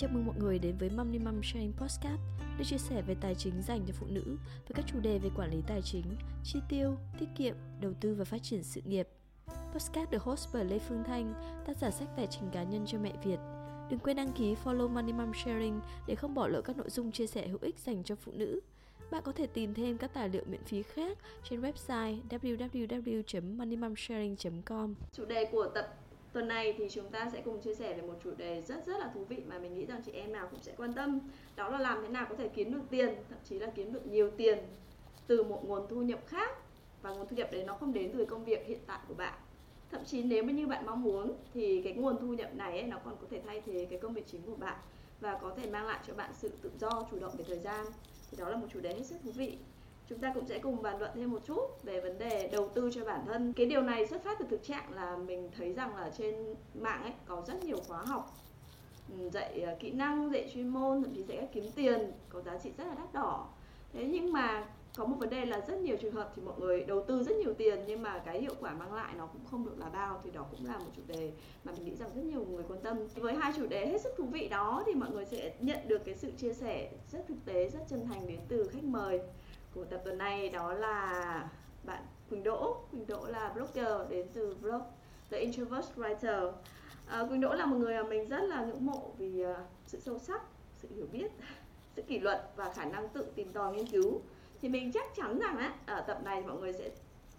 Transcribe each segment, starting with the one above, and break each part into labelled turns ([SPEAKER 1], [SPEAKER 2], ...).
[SPEAKER 1] Chào mừng mọi người đến với Money Mom Sharing Podcast, nơi chia sẻ về tài chính dành cho phụ nữ với các chủ đề về quản lý tài chính, chi tiêu, tiết kiệm, đầu tư và phát triển sự nghiệp. Podcast được host bởi Lê Phương Thanh, tác giả sách tài chính cá nhân cho mẹ Việt. Đừng quên đăng ký follow Money Mom Sharing để không bỏ lỡ các nội dung chia sẻ hữu ích dành cho phụ nữ. Bạn có thể tìm thêm các tài liệu miễn phí khác trên website www.moneymomsharing.com.
[SPEAKER 2] Chủ đề của tập Tuần này thì chúng ta sẽ cùng chia sẻ về một chủ đề rất rất là thú vị mà mình nghĩ rằng chị em nào cũng sẽ quan tâm. Đó là làm thế nào có thể kiếm được tiền, thậm chí là kiếm được nhiều tiền từ một nguồn thu nhập khác và nguồn thu nhập đấy nó không đến từ công việc hiện tại của bạn. Thậm chí nếu như bạn mong muốn thì cái nguồn thu nhập này ấy, nó còn có thể thay thế cái công việc chính của bạn và có thể mang lại cho bạn sự tự do, chủ động về thời gian. Thì đó là một chủ đề hết sức thú vị chúng ta cũng sẽ cùng bàn luận thêm một chút về vấn đề đầu tư cho bản thân. Cái điều này xuất phát từ thực trạng là mình thấy rằng là trên mạng ấy, có rất nhiều khóa học ừ, dạy à, kỹ năng, dạy chuyên môn, thậm chí dạy cách kiếm tiền, có giá trị rất là đắt đỏ. Thế nhưng mà có một vấn đề là rất nhiều trường hợp thì mọi người đầu tư rất nhiều tiền, nhưng mà cái hiệu quả mang lại nó cũng không được là bao, thì đó cũng là một chủ đề mà mình nghĩ rằng rất nhiều người quan tâm. Với hai chủ đề hết sức thú vị đó thì mọi người sẽ nhận được cái sự chia sẻ rất thực tế, rất chân thành đến từ khách mời của tập tuần này đó là bạn Quỳnh Đỗ. Quỳnh Đỗ là blogger đến từ blog The Introvert Writer. À, Quỳnh Đỗ là một người mà mình rất là ngưỡng mộ vì uh, sự sâu sắc sự hiểu biết sự kỷ luật và khả năng tự tìm tòi nghiên cứu. Thì mình chắc chắn rằng á ở tập này mọi người sẽ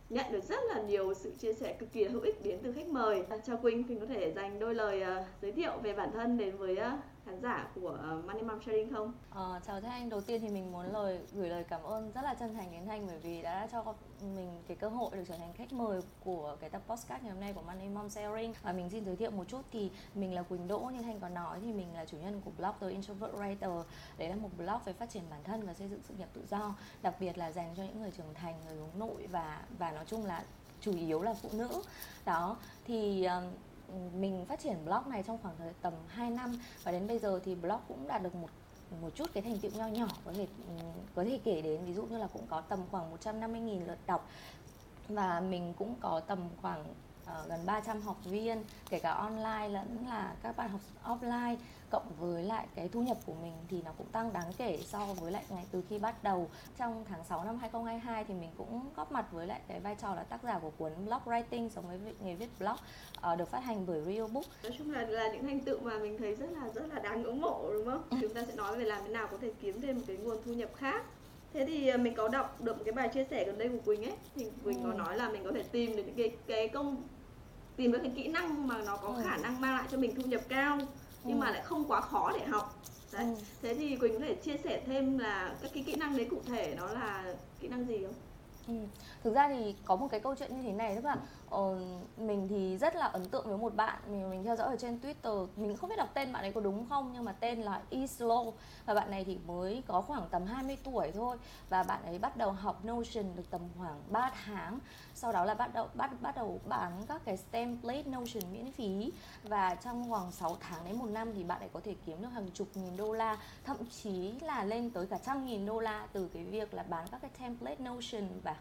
[SPEAKER 2] nhận được rất là nhiều sự chia sẻ cực kỳ hữu ích đến từ khách mời. Chào Quỳnh, Quỳnh có thể dành đôi lời uh, giới thiệu về bản thân đến với uh, khán giả của ờ, Money Mom Sharing không?
[SPEAKER 3] À, chào Thanh Anh, đầu tiên thì mình muốn lời gửi lời cảm ơn rất là chân thành đến Thanh bởi vì đã cho mình cái cơ hội được trở thành khách mời của cái tập podcast ngày hôm nay của Money Mom Sharing. Và mình xin giới thiệu một chút thì mình là Quỳnh Đỗ như Thanh có nói thì mình là chủ nhân của blog The Introvert Writer. Đấy là một blog về phát triển bản thân và xây dựng sự nghiệp tự do đặc biệt là dành cho những người trưởng thành người hướng nội và và nói chung là chủ yếu là phụ nữ. Đó thì um, mình phát triển blog này trong khoảng thời tầm 2 năm, và đến bây giờ thì blog cũng đạt được một một chút cái thành tựu nho nhỏ, có thể ừ, có thể kể đến ví dụ như là cũng có tầm khoảng 150.000 lượt đọc. Và mình cũng có tầm khoảng uh, gần 300 học viên kể cả online lẫn là các bạn học offline cộng với lại cái thu nhập của mình thì nó cũng tăng đáng kể so với lại ngày từ khi bắt đầu trong tháng 6 năm 2022 thì mình cũng góp mặt với lại cái vai trò là tác giả của cuốn blog writing sống với nghề viết blog uh, được phát hành bởi Real Book.
[SPEAKER 2] Nói chung là là những thành tựu mà mình thấy rất là rất là đáng ngưỡng mộ đúng không? Ừ. Chúng ta sẽ nói về làm thế nào có thể kiếm thêm một cái nguồn thu nhập khác thế thì à, mình có đọc được một cái bài chia sẻ gần đây của quỳnh ấy thì quỳnh ừ. có nói là mình có thể tìm được những cái cái công tìm được cái kỹ năng mà nó có ừ. khả năng mang lại cho mình thu nhập cao nhưng ừ. mà lại không quá khó để học đấy ừ. thế thì quỳnh có thể chia sẻ thêm là các cái kỹ năng đấy cụ thể nó là kỹ năng gì không
[SPEAKER 3] Ừ. Thực ra thì có một cái câu chuyện như thế này tức là uh, mình thì rất là ấn tượng với một bạn mình mình theo dõi ở trên Twitter. Mình không biết đọc tên bạn ấy có đúng không nhưng mà tên là Islo. Và bạn này thì mới có khoảng tầm 20 tuổi thôi. Và bạn ấy bắt đầu học Notion được tầm khoảng 3 tháng. Sau đó là bắt đầu bắt bắt đầu bán các cái template Notion miễn phí. Và trong khoảng 6 tháng đến một năm thì bạn ấy có thể kiếm được hàng chục nghìn đô la. Thậm chí là lên tới cả trăm nghìn đô la từ cái việc là bán các cái template Notion và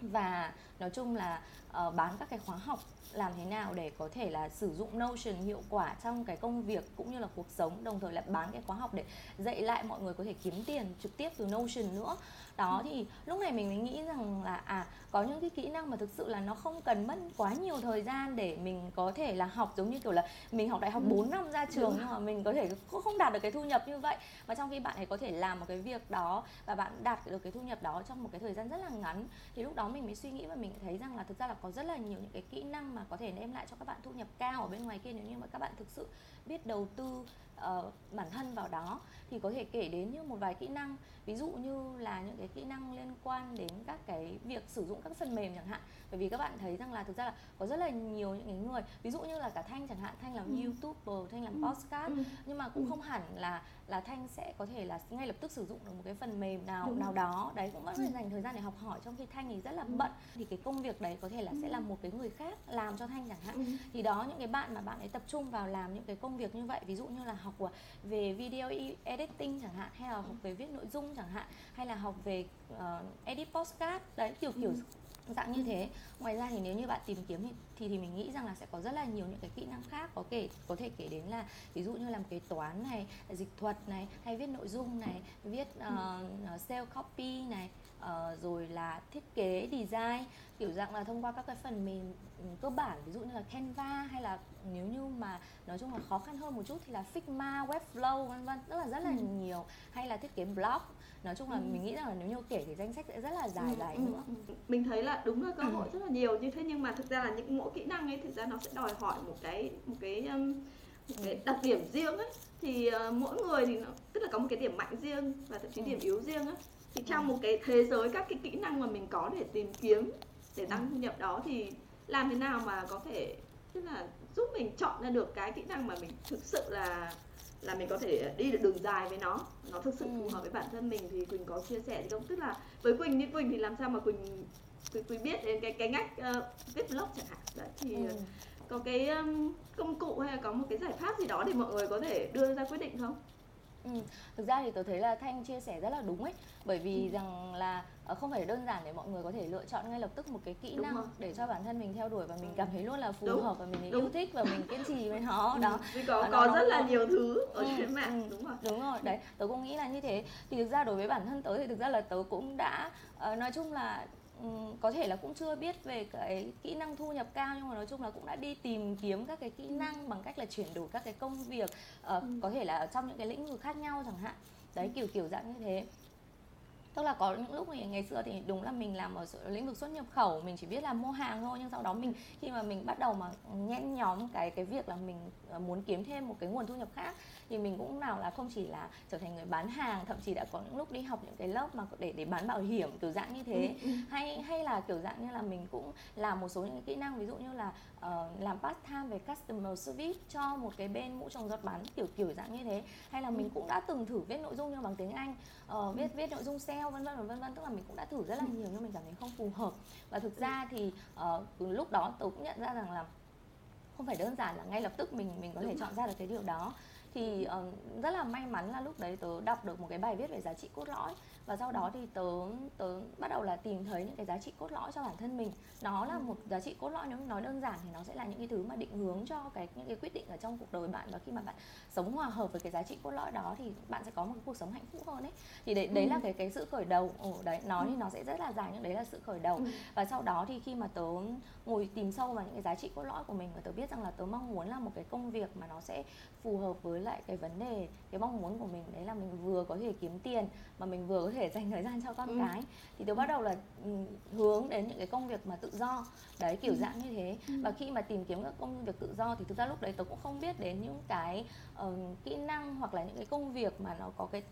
[SPEAKER 3] và nói chung là uh, bán các cái khóa học làm thế nào để có thể là sử dụng Notion hiệu quả trong cái công việc cũng như là cuộc sống đồng thời là bán cái khóa học để dạy lại mọi người có thể kiếm tiền trực tiếp từ Notion nữa. Đó thì lúc này mình mới nghĩ rằng là à có những cái kỹ năng mà thực sự là nó không cần mất quá nhiều thời gian để mình có thể là học giống như kiểu là mình học đại học 4 ừ. năm ra trường nhưng mà mình có thể không đạt được cái thu nhập như vậy. Và trong khi bạn ấy có thể làm một cái việc đó và bạn đạt được cái thu nhập đó trong một cái thời gian rất là ngắn thì lúc đó mình mới suy nghĩ và mình thấy rằng là thực ra là có rất là nhiều những cái kỹ năng mà có thể đem lại cho các bạn thu nhập cao ở bên ngoài kia. Nếu như mà các bạn thực sự biết đầu tư uh, bản thân vào đó thì có thể kể đến như một vài kỹ năng ví dụ như là những cái kỹ năng liên quan đến các cái việc sử dụng các phần mềm chẳng hạn bởi vì các bạn thấy rằng là thực ra là có rất là nhiều những cái người ví dụ như là cả thanh chẳng hạn thanh làm ừ. youtuber thanh làm ừ. podcast ừ. nhưng mà cũng ừ. không hẳn là là thanh sẽ có thể là ngay lập tức sử dụng được một cái phần mềm nào Đúng. nào đó đấy cũng vẫn phải ừ. dành thời gian để học hỏi trong khi thanh thì rất là ừ. bận thì cái công việc đấy có thể là sẽ là một cái người khác làm cho thanh chẳng hạn thì đó những cái bạn mà bạn ấy tập trung vào làm những cái công việc như vậy ví dụ như là học về video editing chẳng hạn hay là học về viết nội dung chẳng hạn hay là học về uh, edit postcard đấy kiểu kiểu ừ. dạng như thế. Ngoài ra thì nếu như bạn tìm kiếm thì, thì thì mình nghĩ rằng là sẽ có rất là nhiều những cái kỹ năng khác có thể có thể kể đến là ví dụ như làm kế toán này dịch thuật này hay viết nội dung này viết uh, sale copy này uh, rồi là thiết kế design kiểu dạng là thông qua các cái phần mềm ừ, cơ bản ví dụ như là Canva hay là nếu như mà nói chung là khó khăn hơn một chút thì là Figma, Webflow vân vân rất là rất là ừ. nhiều hay là thiết kế blog nói chung là ừ. mình nghĩ rằng là nếu như kể thì danh sách sẽ rất là dài ừ. dài ừ. nữa
[SPEAKER 2] ừ. mình thấy là đúng là cơ hội rất là nhiều như thế nhưng mà thực ra là những mỗi kỹ năng ấy thực ra nó sẽ đòi hỏi một cái một cái um, một cái đặc điểm riêng ấy thì uh, mỗi người thì nó tức là có một cái điểm mạnh riêng và thậm chí ừ. điểm yếu riêng ấy thì trong một cái thế giới các cái kỹ năng mà mình có để tìm kiếm để tăng thu nhập đó thì làm thế nào mà có thể tức là giúp mình chọn ra được cái kỹ năng mà mình thực sự là là mình có thể đi được đường dài với nó nó thực sự phù hợp với bản thân mình thì quỳnh có chia sẻ gì không? Tức là với quỳnh như quỳnh thì làm sao mà quỳnh quỳnh, quỳnh biết đến cái cái ngách uh, viết blog chẳng hạn. Đấy thì ừ. có cái um, công cụ hay là có một cái giải pháp gì đó để mọi người có thể đưa ra quyết định không
[SPEAKER 3] Ừ. Thực ra thì tôi thấy là Thanh chia sẻ rất là đúng ấy Bởi vì ừ. rằng là ờ, không phải đơn giản để mọi người có thể lựa chọn ngay lập tức một cái kỹ đúng năng rồi. Để cho bản thân mình theo đuổi và mình cảm thấy luôn là phù đúng. hợp và mình đúng. yêu thích và mình kiên trì với nó ừ. đó
[SPEAKER 2] Vì có, có nó, rất là nhiều thứ ở ừ. trên mạng ừ. đúng rồi
[SPEAKER 3] Đúng rồi, đấy tớ cũng nghĩ là như thế Thì thực ra đối với bản thân tớ thì thực ra là tớ cũng đã uh, Nói chung là có thể là cũng chưa biết về cái kỹ năng thu nhập cao nhưng mà nói chung là cũng đã đi tìm kiếm các cái kỹ năng bằng cách là chuyển đổi các cái công việc uh, ừ. có thể là trong những cái lĩnh vực khác nhau chẳng hạn. Đấy kiểu kiểu dạng như thế tức là có những lúc thì ngày xưa thì đúng là mình làm ở lĩnh vực xuất nhập khẩu mình chỉ biết là mua hàng thôi nhưng sau đó mình khi mà mình bắt đầu mà nhen nhóm cái cái việc là mình ờ, muốn kiếm thêm một cái nguồn thu nhập khác thì mình cũng nào là không chỉ là trở thành người bán hàng thậm chí đã có những lúc đi học những cái lớp mà để để bán bảo hiểm kiểu dạng như thế. Ừ, ừ. hay hay là kiểu dạng như là mình cũng làm một số những cái kỹ năng ví dụ như là uh, làm part time về customer service cho một cái bên mũ trồng giọt bắn kiểu kiểu dạng như thế. Hay là mình cũng đã từng thử viết nội dung nhưng bằng tiếng Anh. Uh, viết viết nội dung sale vân vân vân vân tức là mình cũng đã thử rất là nhiều nhưng mình cảm thấy không phù hợp. Và thực ra thì uh, lúc đó tôi cũng nhận ra rằng là không phải đơn giản là ngay lập tức mình mình có thể chọn ra được cái điều đó. Thì uh, rất là may mắn là lúc đấy tớ đọc được một cái bài viết về giá trị cốt lõi và sau đó thì tớ tớ bắt đầu là tìm thấy những cái giá trị cốt lõi cho bản thân mình. Nó là một giá trị cốt lõi nếu nói đơn giản thì nó sẽ là những cái thứ mà định hướng cho cái những cái quyết định ở trong cuộc đời bạn. Và khi mà bạn sống hòa hợp với cái giá trị cốt lõi đó thì bạn sẽ có một cái cuộc sống hạnh phúc hơn ấy. Thì đấy đấy ừ. là cái cái sự khởi đầu. Ồ đấy nói ừ. thì nó sẽ rất là dài nhưng đấy là sự khởi đầu. Ừ. và sau đó thì khi mà tớ ngồi tìm sâu vào những cái giá trị cốt lõi của mình và tớ biết rằng là tớ mong muốn là một cái công việc mà nó sẽ phù hợp với lại cái vấn đề cái mong muốn của mình. Đấy là mình vừa có thể kiếm tiền mà mình vừa có thể dành thời gian cho con ừ. cái thì tôi bắt đầu là ừ, hướng đến những cái công việc mà tự do đấy kiểu ừ. dạng như thế ừ. và khi mà tìm kiếm các công việc tự do thì thực ra lúc đấy tôi cũng không biết đến những cái uh, kỹ năng hoặc là những cái công việc mà nó có cái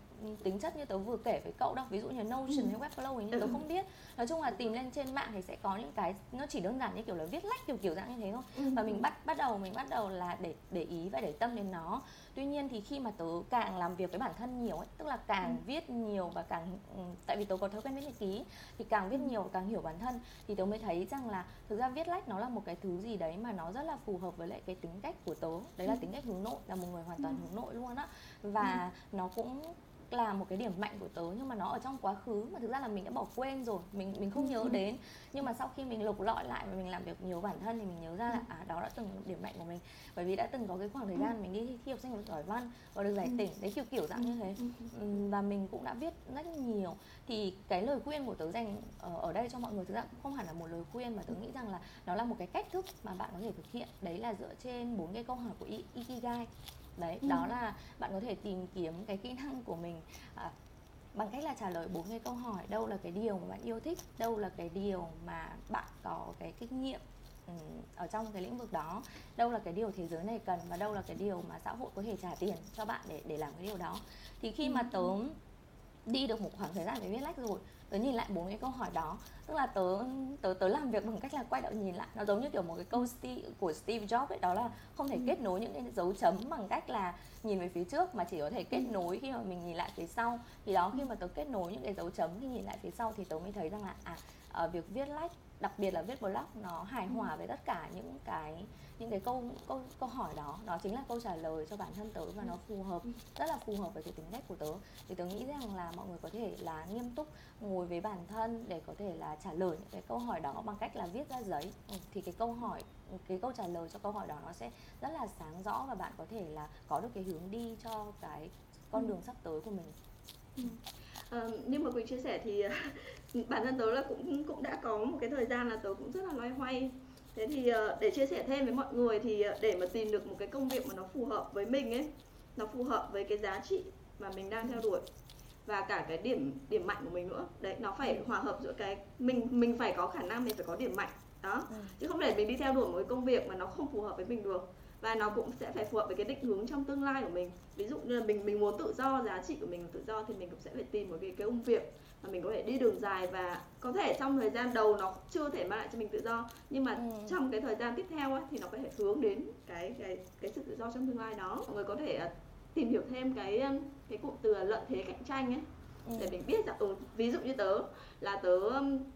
[SPEAKER 3] tính chất như tớ vừa kể với cậu đâu ví dụ như Notion ừ. hay Webflow thì tớ không biết nói chung là tìm lên trên mạng thì sẽ có những cái nó chỉ đơn giản như kiểu là viết lách kiểu kiểu dạng như thế thôi ừ. và mình bắt bắt đầu mình bắt đầu là để để ý và để tâm đến nó tuy nhiên thì khi mà tớ càng làm việc với bản thân nhiều ấy tức là càng ừ. viết nhiều và càng ừ, tại vì tớ có thói quen viết nhật ký thì càng viết nhiều và càng hiểu bản thân thì tớ mới thấy rằng là thực ra viết lách nó là một cái thứ gì đấy mà nó rất là phù hợp với lại cái tính cách của tớ đấy là ừ. tính cách hướng nội là một người hoàn toàn ừ. hướng nội luôn á và ừ. nó cũng là một cái điểm mạnh của tớ nhưng mà nó ở trong quá khứ mà thực ra là mình đã bỏ quên rồi mình mình không nhớ ừ. đến. Nhưng mà sau khi mình lục lọi lại và mình làm việc nhiều bản thân thì mình nhớ ra là ừ. à đó đã từng điểm mạnh của mình. Bởi vì đã từng có cái khoảng thời gian mình đi thi học sinh giỏi văn và được giải tỉnh đấy kiểu kiểu dạng như thế. Và mình cũng đã viết rất nhiều. Thì cái lời khuyên của tớ dành ở đây cho mọi người thực ra cũng không hẳn là một lời khuyên mà tớ nghĩ rằng là nó là một cái cách thức mà bạn có thể thực hiện. Đấy là dựa trên bốn cái câu hỏi của ikigai đấy ừ. đó là bạn có thể tìm kiếm cái kỹ năng của mình à, bằng cách là trả lời bốn cái câu hỏi. Đâu là cái điều mà bạn yêu thích đâu là cái điều mà bạn có cái kinh nghiệm um, ở trong cái lĩnh vực đó. Đâu là cái điều thế giới này cần và đâu là cái điều mà xã hội có thể trả tiền cho bạn để để làm cái điều đó. Thì khi mà tớ đi được một khoảng thời gian để viết lách rồi tớ nhìn lại bốn cái câu hỏi đó. Tức là tớ tớ tớ làm việc bằng cách là quay đầu nhìn lại. Nó giống như kiểu một cái câu Steve, của Steve Jobs ấy đó là không thể ừ. kết nối những cái dấu chấm bằng cách là nhìn về phía trước mà chỉ có thể kết ừ. nối khi mà mình nhìn lại phía sau. Thì đó khi mà tớ kết nối những cái dấu chấm khi nhìn lại phía sau thì tớ mới thấy rằng là à uh, việc viết lách đặc biệt là viết blog nó hài hòa ừ. với tất cả những cái những cái câu câu câu hỏi đó. Đó chính là câu trả lời cho bản thân tớ và nó phù hợp rất là phù hợp với cái tính cách của tớ. Thì tớ nghĩ rằng là mọi người có thể là nghiêm túc ngồi với bản thân để có thể là trả lời những cái câu hỏi đó bằng cách là viết ra giấy. Ừ, thì cái câu hỏi cái câu trả lời cho câu hỏi đó nó sẽ rất là sáng rõ và bạn có thể là có được cái hướng đi cho cái con đường sắp tới của mình.
[SPEAKER 2] Ừ. à, như mà quỳnh chia sẻ thì bản thân tớ là cũng cũng đã có một cái thời gian là tớ cũng rất là loay hoay. Thế thì ờ, để chia sẻ thêm với mọi người thì ờ, để mà tìm được một cái công việc mà nó phù hợp với mình ấy nó phù hợp với cái giá trị mà mình đang theo đuổi và cả cái điểm điểm mạnh của mình nữa. Đấy nó phải hòa hợp giữa cái mình mình phải có khả năng mình phải có điểm mạnh. Đó. Ừ. chứ không để mình đi theo đuổi một cái công việc mà nó không phù hợp với mình được. Và nó cũng sẽ phải phù hợp với cái định hướng trong tương lai của mình. Ví dụ như là mình mình muốn tự do giá trị của mình tự do thì mình cũng sẽ phải tìm một cái cái công việc mà mình có thể đi đường dài và có thể trong thời gian đầu nó chưa thể mang lại cho mình tự do. Nhưng mà ừ. trong cái thời gian tiếp theo ấy, thì nó có thể hướng đến cái cái cái sự tự do trong tương lai đó. Mọi người có thể uh, tìm hiểu thêm cái cái cụm từ lợi thế cạnh tranh ấy ừ. để mình biết rằng ừ, ví dụ như tớ là tớ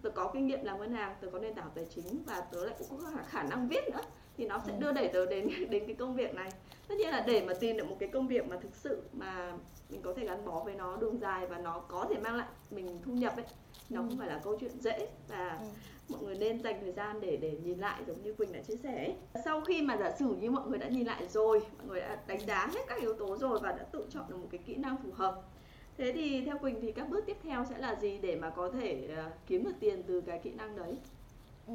[SPEAKER 2] tớ có kinh nghiệm làm ngân hàng tớ có nền tảng tài chính và tớ lại cũng có khả năng viết nữa thì nó sẽ ừ. đưa đẩy tớ đến đến cái công việc này tất nhiên là để mà tìm được một cái công việc mà thực sự mà mình có thể gắn bó với nó đường dài và nó có thể mang lại mình thu nhập ấy nó ừ. không phải là câu chuyện dễ và ừ nên dành thời gian để để nhìn lại giống như quỳnh đã chia sẻ ấy. sau khi mà giả sử như mọi người đã nhìn lại rồi mọi người đã đánh giá hết các yếu tố rồi và đã tự chọn được một cái kỹ năng phù hợp thế thì theo quỳnh thì các bước tiếp theo sẽ là gì để mà có thể uh, kiếm được tiền từ cái kỹ năng đấy
[SPEAKER 3] ừ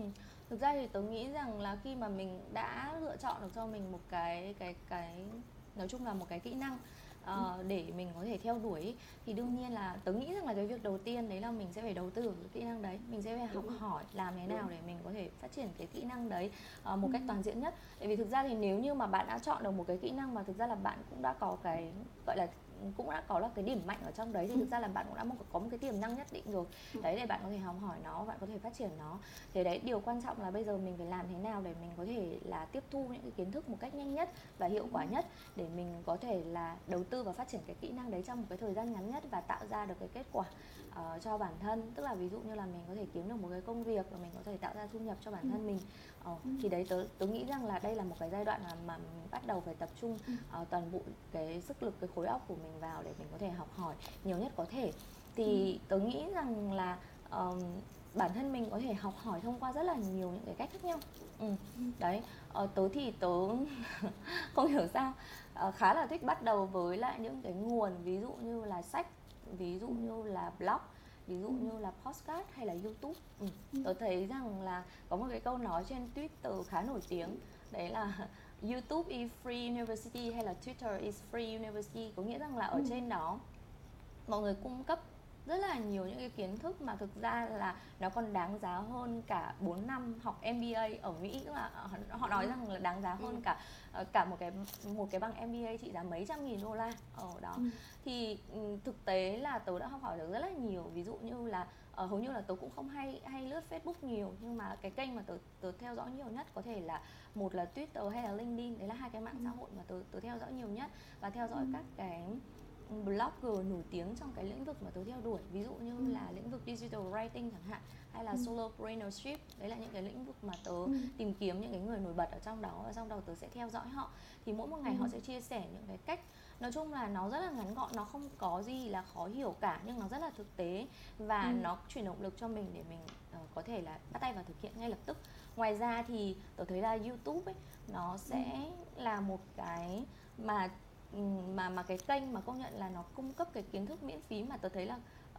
[SPEAKER 3] thực ra thì tớ nghĩ rằng là khi mà mình đã lựa chọn được cho mình một cái cái cái nói chung là một cái kỹ năng uh, để mình có thể theo đuổi thì đương nhiên là tớ nghĩ rằng là cái việc đầu tiên đấy là mình sẽ phải đầu tư vào cái kỹ năng đấy. Mình sẽ phải học hỏi làm thế nào để mình có thể phát triển cái kỹ năng đấy uh, một cách toàn diện nhất. Tại vì thực ra thì nếu như mà bạn đã chọn được một cái kỹ năng mà thực ra là bạn cũng đã có cái gọi là cũng đã có là cái điểm mạnh ở trong đấy thì thực ra là bạn cũng đã một, có một cái tiềm năng nhất định rồi. Ừ. đấy để bạn có thể học hỏi nó bạn có thể phát triển nó. Thì đấy điều quan trọng là bây giờ mình phải làm thế nào để mình có thể là tiếp thu những cái kiến thức một cách nhanh nhất và hiệu quả nhất để mình có thể là đầu tư và phát triển cái kỹ năng đấy trong một cái thời gian ngắn nhất và tạo ra được cái kết quả uh, cho bản thân. Tức là ví dụ như là mình có thể kiếm được một cái công việc và mình có thể tạo ra thu nhập cho bản thân ừ. mình uh, thì đấy tớ tớ nghĩ rằng là đây là một cái giai đoạn mà, mà mình bắt đầu phải tập trung uh, toàn bộ cái sức lực cái khối óc của mình vào để mình có thể học hỏi. Nhiều nhất có thể. Thì tớ nghĩ rằng là um, bản thân mình có thể học hỏi thông qua rất là nhiều những cái cách khác nhau. Ừ. đấy. Ờ, tớ thì tớ không hiểu sao. Uh, khá là thích bắt đầu với lại những cái nguồn ví dụ như là sách ví dụ như là blog ví dụ như là postcard hay là youtube. Ừ. tôi thấy rằng là có một cái câu nói trên twitter khá nổi tiếng. Đấy là youtube is free university hay là twitter is free university có nghĩa rằng là ở ừ. trên đó mọi người cung cấp rất là nhiều những cái kiến thức mà thực ra là nó còn đáng giá hơn cả 4 năm học MBA ở Mỹ. Tức là họ nói rằng là đáng giá hơn cả ờ, cả một cái một cái bằng MBA trị giá mấy trăm nghìn đô la ở đó. Ừ. thì ừ, thực tế là tớ đã học hỏi được rất là nhiều. Ví dụ như là uh, hầu như là tớ cũng không hay hay lướt Facebook nhiều nhưng mà cái kênh mà tớ tớ theo dõi nhiều nhất có thể là một là Twitter hay là LinkedIn đấy là hai cái mạng ừ. xã hội mà tớ tớ theo dõi nhiều nhất và theo dõi ừ. các cái blogger nổi tiếng trong cái lĩnh vực mà tớ theo đuổi ví dụ như ừ. là lĩnh vực digital writing chẳng hạn hay là ừ. solopreneurship đấy là những cái lĩnh vực mà tớ ừ. tìm kiếm những cái người nổi bật ở trong đó và trong đầu tớ sẽ theo dõi họ thì mỗi một ngày ừ. họ sẽ chia sẻ những cái cách nói chung là nó rất là ngắn gọn nó không có gì là khó hiểu cả nhưng nó rất là thực tế và ừ. nó truyền động lực cho mình để mình uh, có thể là bắt tay vào thực hiện ngay lập tức ngoài ra thì tôi thấy là youtube ấy nó sẽ ừ. là một cái mà mà mà cái kênh mà công nhận là nó cung cấp cái kiến thức miễn phí mà tôi thấy là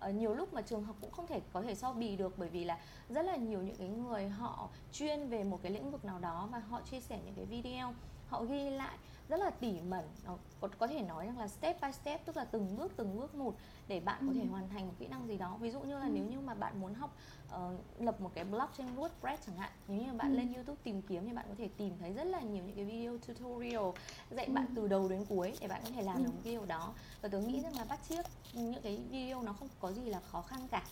[SPEAKER 3] uh, nhiều lúc mà trường học cũng không thể có thể so bì được bởi vì là rất là nhiều những cái người họ chuyên về một cái lĩnh vực nào đó và họ chia sẻ những cái video họ ghi lại rất là tỉ mẩn nó có, có thể nói rằng là step by step tức là từng bước từng bước một để bạn ừ. có thể ừ. hoàn thành một kỹ năng gì đó ví dụ như là ừ. nếu như mà bạn muốn học uh, lập một cái blog trên WordPress chẳng hạn nếu như bạn ừ. lên YouTube tìm kiếm thì bạn có thể tìm thấy rất là nhiều những cái video tutorial dạy ừ. bạn từ đầu đến cuối để bạn có thể làm ừ. được cái điều đó và tôi nghĩ rằng là bắt chiếc những cái video nó không có gì là khó khăn cả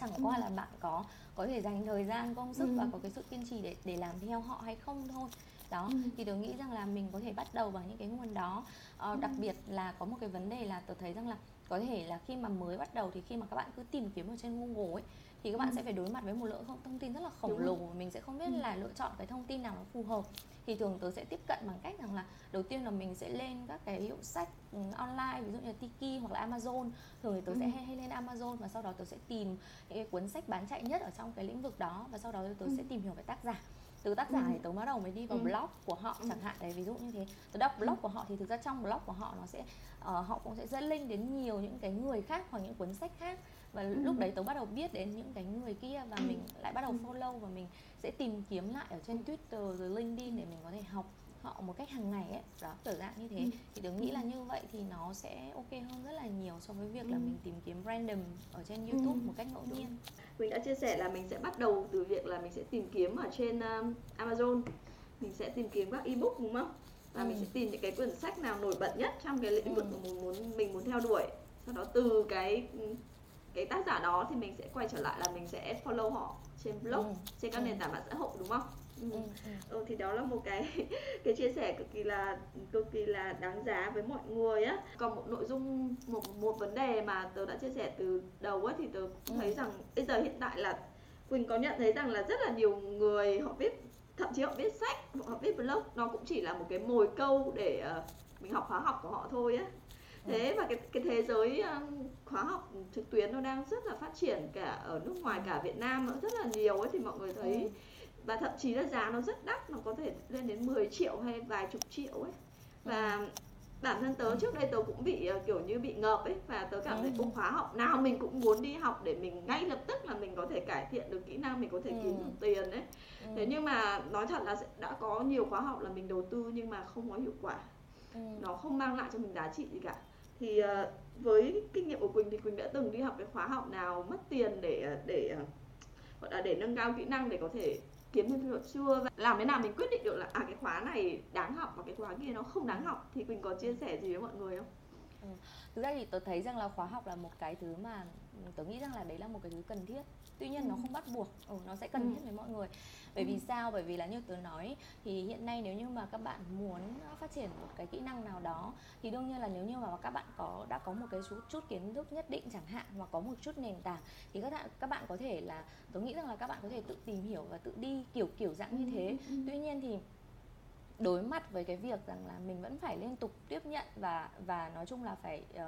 [SPEAKER 3] chẳng qua ừ. là bạn có có thể dành thời gian công sức ừ. và có cái sự kiên trì để để làm theo họ hay không thôi đó ừ. thì tớ nghĩ rằng là mình có thể bắt đầu bằng những cái nguồn đó ờ, đặc biệt là có một cái vấn đề là tớ thấy rằng là có thể là khi mà mới bắt đầu thì khi mà các bạn cứ tìm kiếm ở trên Google ấy thì các bạn ừ. sẽ phải đối mặt với một lượng thông tin rất là khổng lồ mình sẽ không biết ừ. là lựa chọn cái thông tin nào nó phù hợp thì thường tớ sẽ tiếp cận bằng cách rằng là đầu tiên là mình sẽ lên các cái hiệu sách ừ, online ví dụ như là Tiki hoặc là Amazon thường thì tớ ừ. sẽ hay, hay lên Amazon và sau đó tớ sẽ tìm những cái cuốn sách bán chạy nhất ở trong cái lĩnh vực đó và sau đó tớ ừ. sẽ tìm hiểu về tác giả từ tác giả ừ. thì tớ bắt đầu mới đi vào ừ. blog của họ ừ. chẳng hạn đấy ví dụ như thế tớ đọc blog ừ. của họ thì thực ra trong blog của họ nó sẽ uh, họ cũng sẽ dẫn link đến nhiều những cái người khác hoặc những cuốn sách khác và ừ. lúc đấy tớ bắt đầu biết đến những cái người kia và ừ. mình lại bắt đầu ừ. follow và mình sẽ tìm kiếm lại ở trên Twitter rồi LinkedIn để mình có thể học họ một cách hàng ngày ấy đó kiểu dạng như thế ừ. thì tớ nghĩ là như vậy thì nó sẽ ok hơn rất là nhiều so với việc ừ. là mình tìm kiếm random ở trên YouTube ừ. một cách ngẫu nhiên
[SPEAKER 2] mình đã chia sẻ là mình sẽ bắt đầu từ việc là mình sẽ tìm kiếm ở trên um, Amazon mình sẽ tìm kiếm các ebook đúng không và ừ. mình sẽ tìm những cái quyển sách nào nổi bật nhất trong cái lĩnh vực ừ. mà mình muốn mình muốn theo đuổi sau đó từ cái cái tác giả đó thì mình sẽ quay trở lại là mình sẽ follow họ trên blog ừ. trên các ừ. nền tảng mạng xã hội đúng không ừ. Ừ, ừ. ừ thì đó là một cái cái chia sẻ cực kỳ là cực kỳ là đáng giá với mọi người á còn một nội dung một một vấn đề mà tớ đã chia sẻ từ đầu á thì tớ cũng thấy ừ. rằng bây giờ hiện tại là quỳnh có nhận thấy rằng là rất là nhiều người họ viết thậm chí họ viết sách họ viết blog nó cũng chỉ là một cái mồi câu để uh, mình học khóa học của họ thôi á thế và cái cái thế giới um, khóa học trực tuyến nó đang rất là phát triển cả ở nước ngoài cả Việt Nam nữa rất là nhiều ấy thì mọi người thấy ừ. Và thậm chí là giá nó rất đắt nó có thể lên đến 10 triệu hay vài chục triệu ấy. Và ừ. bản thân tớ trước đây tớ cũng bị uh, kiểu như bị ngợp ấy và tớ cảm thấy ừ. khóa học. Nào mình cũng muốn đi học để mình ngay lập tức là mình có thể cải thiện được kỹ năng mình có thể kiếm được tiền đấy thế nhưng mà nói thật là đã có nhiều khóa học là mình đầu tư nhưng mà không có hiệu quả. Nó không mang lại cho mình giá trị gì cả. Thì uh, với kinh nghiệm của Quỳnh thì Quỳnh đã từng đi học cái khóa học nào mất tiền để ờ, để ờ, gọi là để nâng cao kỹ năng để có thể kiếm thêm thu nhập chưa và làm thế nào mình quyết định được là à cái khóa này đáng học và cái khóa kia nó không đáng học thì Quỳnh có chia sẻ gì với mọi người không?
[SPEAKER 3] Ừ. Thực ra thì tôi thấy rằng là khóa học là một cái thứ mà tôi nghĩ rằng là đấy là một cái thứ cần thiết tuy nhiên ừ. nó không bắt buộc ừ, nó sẽ cần ừ. thiết với mọi người bởi vì ừ. sao bởi vì là như tớ nói thì hiện nay nếu như mà các bạn muốn phát triển một cái kỹ năng nào đó thì đương nhiên là nếu như mà các bạn có đã có một cái chút, chút kiến thức nhất định chẳng hạn hoặc có một chút nền tảng thì các bạn các bạn có thể là tôi nghĩ rằng là các bạn có thể tự tìm hiểu và tự đi kiểu kiểu dạng như thế tuy nhiên thì đối mặt với cái việc rằng là mình vẫn phải liên tục tiếp nhận và và nói chung là phải uh,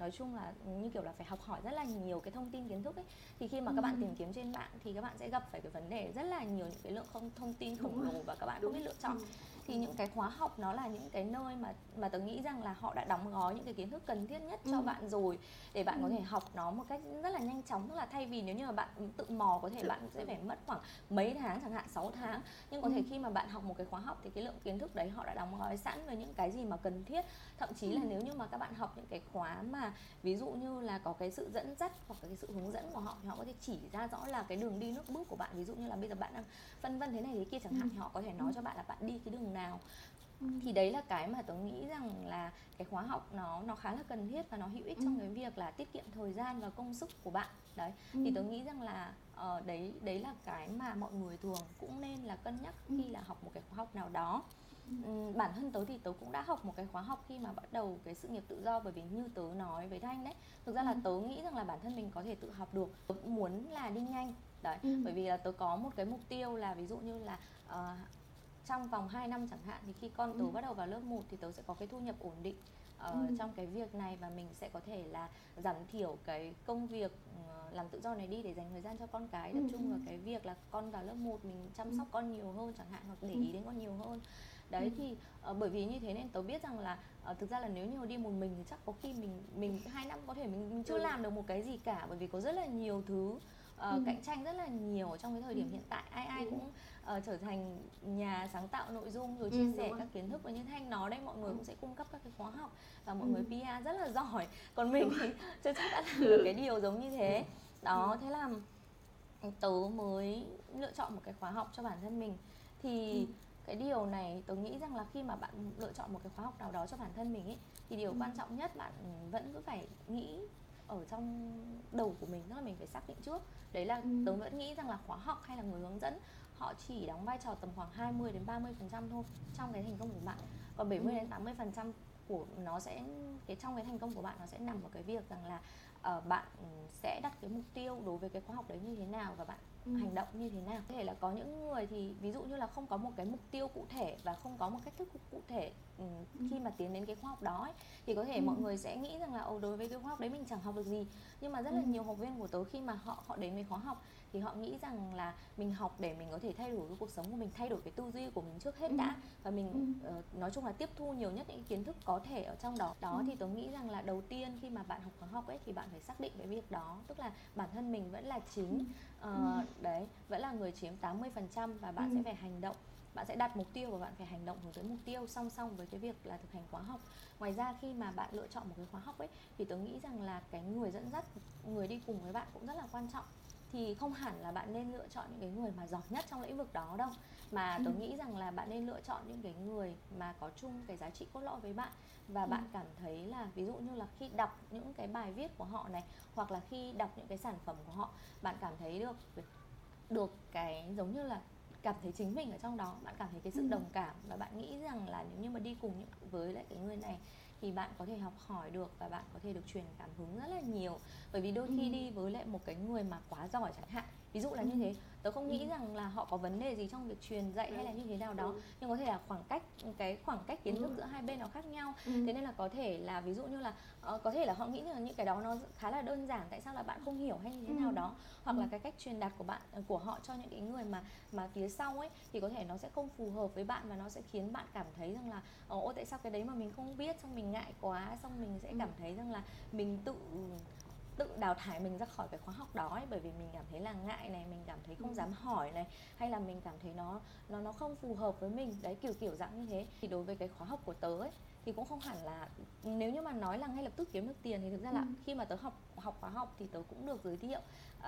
[SPEAKER 3] nói chung là như kiểu là phải học hỏi rất là nhiều cái thông tin kiến thức ấy thì khi mà ừ. các bạn tìm kiếm trên mạng thì các bạn sẽ gặp phải cái vấn đề rất là nhiều những cái lượng không thông tin khổng lồ và các bạn không biết lựa chọn ừ thì những cái khóa học nó là những cái nơi mà mà tớ nghĩ rằng là họ đã đóng gói những cái kiến thức cần thiết nhất cho ừ. bạn rồi để bạn ừ. có thể học nó một cách rất là nhanh chóng tức là thay vì nếu như mà bạn tự mò có thể bạn sẽ phải mất khoảng mấy tháng chẳng hạn 6 tháng nhưng có ừ. thể khi mà bạn học một cái khóa học thì cái lượng kiến thức đấy họ đã đóng gói sẵn với những cái gì mà cần thiết thậm chí là ừ. nếu như mà các bạn học những cái khóa mà ví dụ như là có cái sự dẫn dắt hoặc cái sự hướng dẫn của họ thì họ có thể chỉ ra rõ là cái đường đi nước bước của bạn ví dụ như là bây giờ bạn đang phân vân thế này thế kia chẳng hạn ừ. thì họ có thể nói cho bạn là bạn đi cái đường nào ừ. thì đấy là cái mà tớ nghĩ rằng là cái khóa học nó nó khá là cần thiết và nó hữu ích ừ. trong cái việc là tiết kiệm thời gian và công sức của bạn đấy ừ. thì tớ nghĩ rằng là uh, đấy đấy là cái mà mọi người thường cũng nên là cân nhắc ừ. khi là học một cái khóa học nào đó Ừ, bản thân tớ thì tớ cũng đã học một cái khóa học khi mà bắt đầu cái sự nghiệp tự do bởi vì như tớ nói với thanh đấy thực ra là tớ nghĩ rằng là bản thân mình có thể tự học được tớ muốn là đi nhanh đấy ừ. bởi vì là tớ có một cái mục tiêu là ví dụ như là uh, trong vòng 2 năm chẳng hạn thì khi con tớ ừ. bắt đầu vào lớp 1 thì tớ sẽ có cái thu nhập ổn định uh, ừ. trong cái việc này và mình sẽ có thể là giảm thiểu cái công việc uh, làm tự do này đi để dành thời gian cho con cái tập ừ. trung vào cái việc là con vào lớp 1 mình chăm sóc con nhiều hơn chẳng hạn hoặc để ý đến con nhiều hơn đấy ừ. thì uh, bởi vì như thế nên tớ biết rằng là uh, thực ra là nếu như đi một mình thì chắc có khi mình mình hai năm có thể mình, mình chưa ừ. làm được một cái gì cả bởi vì có rất là nhiều thứ uh, ừ. cạnh tranh rất là nhiều trong cái thời điểm ừ. hiện tại ai ai ừ. cũng uh, trở thành nhà sáng tạo nội dung rồi ừ, chia ừ, sẻ các kiến thức và như thanh nói đây mọi người ừ. cũng sẽ cung cấp các cái khóa học và mọi ừ. người PR rất là giỏi còn mình thì chưa chắc đã làm được cái điều giống như thế đó thế là tớ mới lựa chọn một cái khóa học cho bản thân mình thì ừ cái điều này tôi nghĩ rằng là khi mà bạn lựa chọn một cái khóa học nào đó cho bản thân mình ấy thì điều ừ. quan trọng nhất bạn vẫn cứ phải nghĩ ở trong đầu của mình tức là mình phải xác định trước đấy là ừ. tớ vẫn nghĩ rằng là khóa học hay là người hướng dẫn họ chỉ đóng vai trò tầm khoảng 20 đến 30 phần trăm thôi trong cái thành công của bạn còn 70 đến 80 phần trăm của nó sẽ cái trong cái thành công của bạn nó sẽ nằm ở cái việc rằng là uh, bạn sẽ đặt cái mục tiêu đối với cái khóa học đấy như thế nào và bạn ừ. hành động như thế nào có thể là có những người thì ví dụ như là không có một cái mục tiêu cụ thể và không có một cách thức cụ thể ừ, khi mà tiến đến cái khóa học đó ấy, thì có thể ừ. mọi người sẽ nghĩ rằng là ồ đối với cái khóa học đấy mình chẳng học được gì nhưng mà rất là ừ. nhiều học viên của tớ khi mà họ họ đến với khóa học thì họ nghĩ rằng là mình học để mình có thể thay đổi cái cuộc sống của mình thay đổi cái tư duy của mình trước hết ừ. đã và mình uh, nói chung là tiếp thu nhiều nhất những kiến thức có thể ở trong đó đó ừ. thì tôi nghĩ rằng là đầu tiên khi mà bạn học khóa học ấy thì bạn phải xác định cái việc đó tức là bản thân mình vẫn là chính uh, đấy vẫn là người chiếm 80% và bạn ừ. sẽ phải hành động bạn sẽ đặt mục tiêu và bạn phải hành động hướng tới mục tiêu song song với cái việc là thực hành khóa học ngoài ra khi mà bạn lựa chọn một cái khóa học ấy thì tôi nghĩ rằng là cái người dẫn dắt người đi cùng với bạn cũng rất là quan trọng thì không hẳn là bạn nên lựa chọn những cái người mà giỏi nhất trong lĩnh vực đó đâu mà ừ. tôi nghĩ rằng là bạn nên lựa chọn những cái người mà có chung cái giá trị cốt lõi với bạn và ừ. bạn cảm thấy là ví dụ như là khi đọc những cái bài viết của họ này hoặc là khi đọc những cái sản phẩm của họ bạn cảm thấy được được cái giống như là cảm thấy chính mình ở trong đó bạn cảm thấy cái sự ừ. đồng cảm và bạn nghĩ rằng là nếu như mà đi cùng với lại cái người này thì bạn có thể học hỏi được và bạn có thể được truyền cảm hứng rất là nhiều bởi vì đôi khi ừ. đi với lại một cái người mà quá giỏi chẳng hạn ví dụ là như ừ. thế. Tớ không nghĩ ừ. rằng là họ có vấn đề gì trong việc truyền dạy hay là như thế nào đó. Nhưng có thể là khoảng cách cái khoảng cách kiến thức giữa hai bên nó khác nhau. Thế nên là có thể là ví dụ như là uh, có thể là họ nghĩ là những cái đó nó khá là đơn giản tại sao là bạn không hiểu hay như thế nào đó. Hoặc là cái cách truyền đạt của bạn ờ, của họ cho những cái người mà mà phía sau ấy thì có thể nó sẽ không phù hợp với bạn và nó sẽ khiến bạn cảm thấy rằng là ồ tại sao cái đấy mà mình không biết xong mình ngại quá xong mình sẽ cảm thấy rằng là mình tự tự đào thải mình ra khỏi cái khóa học đó ấy, bởi vì mình cảm thấy là ngại này mình cảm thấy không dám hỏi này hay là mình cảm thấy nó nó nó không phù hợp với mình đấy kiểu kiểu dạng như thế thì đối với cái khóa học của tớ ấy thì cũng không hẳn là nếu như mà nói là ngay lập tức kiếm được tiền thì thực ra là ừ. khi mà tớ học học khóa học thì tớ cũng được giới thiệu uh,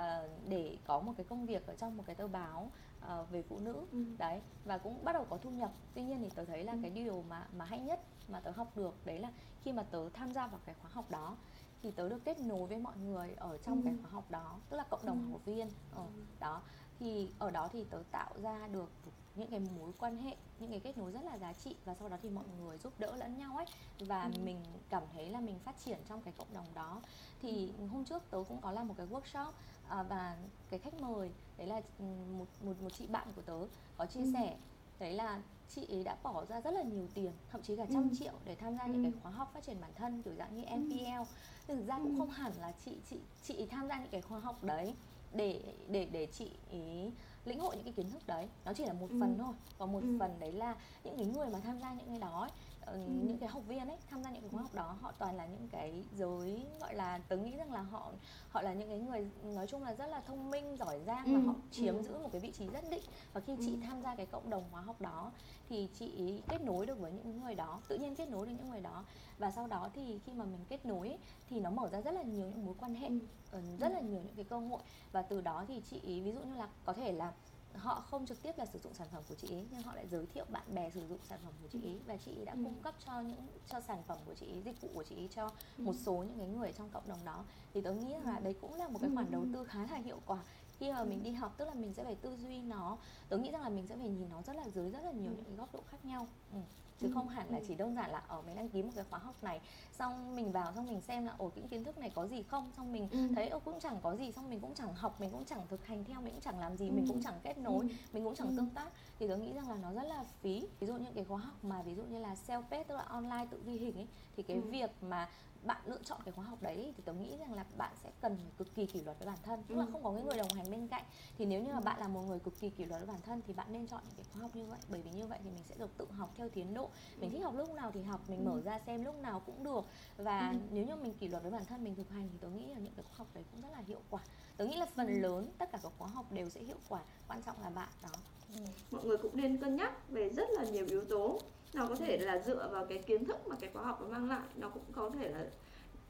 [SPEAKER 3] để có một cái công việc ở trong một cái tờ báo uh, về phụ nữ ừ. đấy và cũng bắt đầu có thu nhập tuy nhiên thì tớ thấy là ừ. cái điều mà mà hay nhất mà tớ học được đấy là khi mà tớ tham gia vào cái khóa học đó thì tớ được kết nối với mọi người ở trong ừ. cái khóa học đó tức là cộng đồng ừ. học viên ở ừ. đó thì ở đó thì tớ tạo ra được những cái mối quan hệ những cái kết nối rất là giá trị và sau đó thì mọi người giúp đỡ lẫn nhau ấy và ừ. mình cảm thấy là mình phát triển trong cái cộng đồng đó thì ừ. hôm trước tớ cũng có làm một cái workshop à, và cái khách mời đấy là ừ, một một một chị bạn của tớ có chia ừ. sẻ đấy là chị ấy đã bỏ ra rất là nhiều tiền thậm chí cả trăm ừ. triệu để tham gia ừ. những cái khóa học phát triển bản thân kiểu dạng như MPL thực ra cũng không hẳn là chị chị chị tham gia những cái khóa học đấy để để để chị ý lĩnh hội những cái kiến thức đấy nó chỉ là một ừ. phần thôi còn một ừ. phần đấy là những cái người mà tham gia những cái đó ấy, ừ. những cái học viên ấy tham gia những cái khóa học đó họ toàn là những cái giới gọi là tớ nghĩ rằng là họ họ là những cái người nói chung là rất là thông minh giỏi giang ừ. và họ chiếm ừ. giữ một cái vị trí rất định và khi ừ. chị tham gia cái cộng đồng khóa học đó thì chị kết nối được với những người đó tự nhiên kết nối được những người đó và sau đó thì khi mà mình kết nối thì nó mở ra rất là nhiều những mối quan hệ ừ. Ờ, rất là nhiều những cái cơ hội và từ đó thì chị ví dụ như là có thể là họ không trực tiếp là sử dụng sản phẩm của chị ý nhưng họ lại giới thiệu bạn bè sử dụng sản phẩm của chị ý và chị ý đã ừ. cung cấp cho những cho sản phẩm của chị ý dịch vụ của chị ý cho ừ. một số những cái người trong cộng đồng đó. Thì tôi nghĩ là đấy cũng là một cái khoản đầu tư khá là hiệu quả. Khi mà mình đi học tức là mình sẽ phải tư duy nó. Tôi nghĩ rằng là mình sẽ phải nhìn nó rất là dưới rất là nhiều những cái góc độ khác nhau. Ừ chứ ừ. không hẳn là ừ. chỉ đơn giản là ở ờ, mình đăng ký một cái khóa học này xong mình vào xong mình xem là ồ những kiến thức này có gì không xong mình ừ. thấy ồ cũng chẳng có gì xong mình cũng chẳng học mình cũng chẳng thực hành theo mình cũng chẳng làm gì ừ. mình cũng chẳng kết nối ừ. mình cũng chẳng ừ. tương tác thì tôi nghĩ rằng là nó rất là phí ví dụ những cái khóa học mà ví dụ như là self paced tức là online tự ghi hình ấy thì cái ừ. việc mà bạn lựa chọn cái khóa học đấy thì tôi nghĩ rằng là bạn sẽ cần cực kỳ kỷ luật với bản thân. Tức là ừ. không có cái người đồng hành bên cạnh. Thì nếu như mà bạn là một người cực kỳ kỷ luật với bản thân thì bạn nên chọn những cái khóa học như vậy. Bởi vì như vậy thì mình sẽ được tự học theo tiến độ. Mình thích học lúc nào thì học mình mở ừ. ra xem lúc nào cũng được. Và ừ. nếu như mình kỷ luật với bản thân mình thực hành thì tôi nghĩ là những cái khóa học đấy cũng rất là hiệu quả. Tôi nghĩ là phần ừ. lớn tất cả các khóa học đều sẽ hiệu quả. Quan trọng là bạn đó.
[SPEAKER 2] Ừ. mọi người cũng nên cân nhắc về rất là nhiều yếu tố nó có thể là dựa vào cái kiến thức mà cái khóa học nó mang lại nó cũng có thể là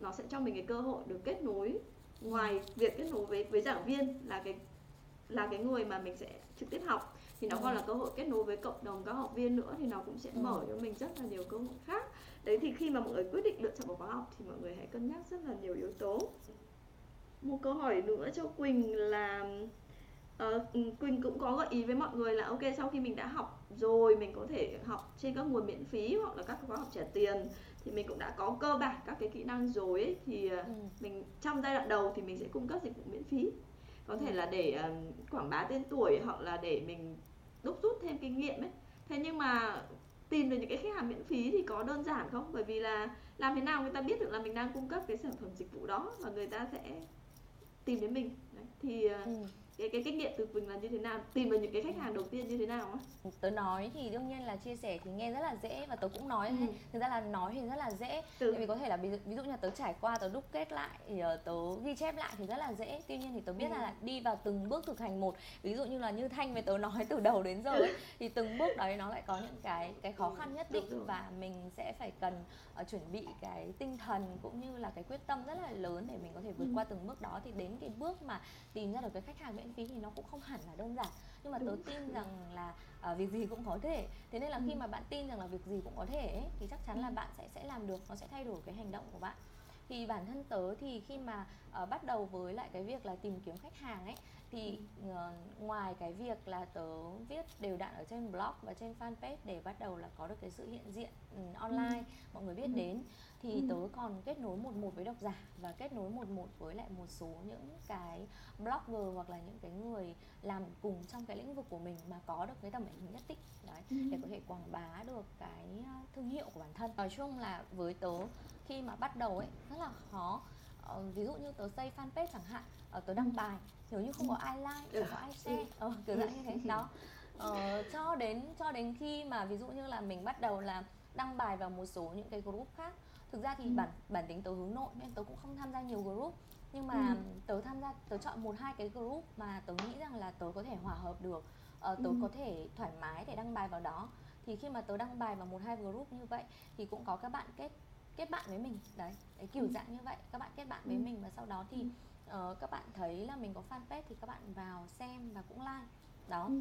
[SPEAKER 2] nó sẽ cho mình cái cơ hội được kết nối ngoài việc kết nối với với giảng viên là cái là cái người mà mình sẽ trực tiếp học thì nó ừ. còn là cơ hội kết nối với cộng đồng các học viên nữa thì nó cũng sẽ ừ. mở cho mình rất là nhiều cơ hội khác đấy thì khi mà mọi người quyết định lựa chọn một khóa học thì mọi người hãy cân nhắc rất là nhiều yếu tố một câu hỏi nữa cho quỳnh là uh, Quỳnh cũng có gợi ý với mọi người là ok sau khi mình đã học rồi mình có thể học trên các nguồn miễn phí hoặc là các khóa học trả tiền thì mình cũng đã có cơ bản các cái kỹ năng rồi ấy, thì ờ, ừ. mình trong giai đoạn đầu thì mình sẽ cung cấp dịch vụ miễn phí có thể ừ. là để um, quảng bá tên tuổi hoặc là để mình đúc rút thêm kinh nghiệm ấy thế nhưng mà tìm được những cái khách hàng miễn phí thì có đơn giản không bởi vì là làm thế nào người ta biết được là mình đang cung cấp cái sản phẩm dịch vụ đó và người ta sẽ tìm đến mình Đấy. thì ờ, ừ cái cái kinh nghiệm từ mình là như thế nào tìm được những cái khách hàng đầu tiên như thế nào á
[SPEAKER 3] tớ nói thì đương nhiên là chia sẻ thì nghe rất là dễ và tớ cũng nói ừ. thực ra là nói thì rất là dễ ừ. tại vì có thể là ví dụ, ví dụ như là tớ trải qua tớ đúc kết lại thì uh, tớ ghi chép lại thì rất là dễ tuy nhiên thì tớ biết ừ. là đi vào từng bước thực hành một ví dụ như là như thanh với tớ nói từ đầu đến giờ ấy, thì từng bước đấy nó lại có những cái cái khó khăn nhất định và mình sẽ phải cần uh, chuẩn bị cái tinh thần cũng như là cái quyết tâm rất là lớn để mình có thể vượt ừ. qua từng bước đó thì đến cái bước mà tìm ra được cái khách hàng miễn phí thì nó cũng không hẳn là đơn giản nhưng mà tớ tin rằng là uh, việc gì cũng có thể thế nên là ừ. khi mà bạn tin rằng là việc gì cũng có thể ấy, thì chắc chắn là ừ. bạn sẽ sẽ làm được nó sẽ thay đổi cái hành động của bạn thì bản thân tớ thì khi mà uh, bắt đầu với lại cái việc là tìm kiếm khách hàng ấy thì uh, ngoài cái việc là tớ viết đều đặn ở trên blog và trên fanpage để bắt đầu là có được cái sự hiện diện um, online ừ. mọi người biết ừ. đến thì ừ. tớ còn kết nối một một với độc giả và kết nối một một với lại một số những cái blogger hoặc là những cái người làm cùng trong cái lĩnh vực của mình mà có được cái tầm ảnh hưởng nhất định đấy ừ. để có thể quảng bá được cái ờ, thương hiệu của bản thân nói chung là với tớ khi mà bắt đầu ấy rất là khó ví dụ như tớ xây fanpage chẳng hạn ờ, tớ đăng bài nếu như không có ai like không có ai share ờ, kiểu dạng như thế đó ờ, cho đến cho đến khi mà ví dụ như là mình bắt đầu là đăng bài vào một số những cái group khác thực ra thì ừ. bản bản tính tớ hướng nội nên tớ cũng không tham gia nhiều group nhưng mà ừ. tớ tham gia tớ chọn một hai cái group mà tớ nghĩ rằng là tớ có thể hòa hợp được uh, tớ ừ. có thể thoải mái để đăng bài vào đó thì khi mà tớ đăng bài vào một hai group như vậy thì cũng có các bạn kết kết bạn với mình đấy cái kiểu ừ. dạng như vậy các bạn kết bạn với ừ. mình và sau đó thì uh, các bạn thấy là mình có fanpage thì các bạn vào xem và cũng like đó ừ.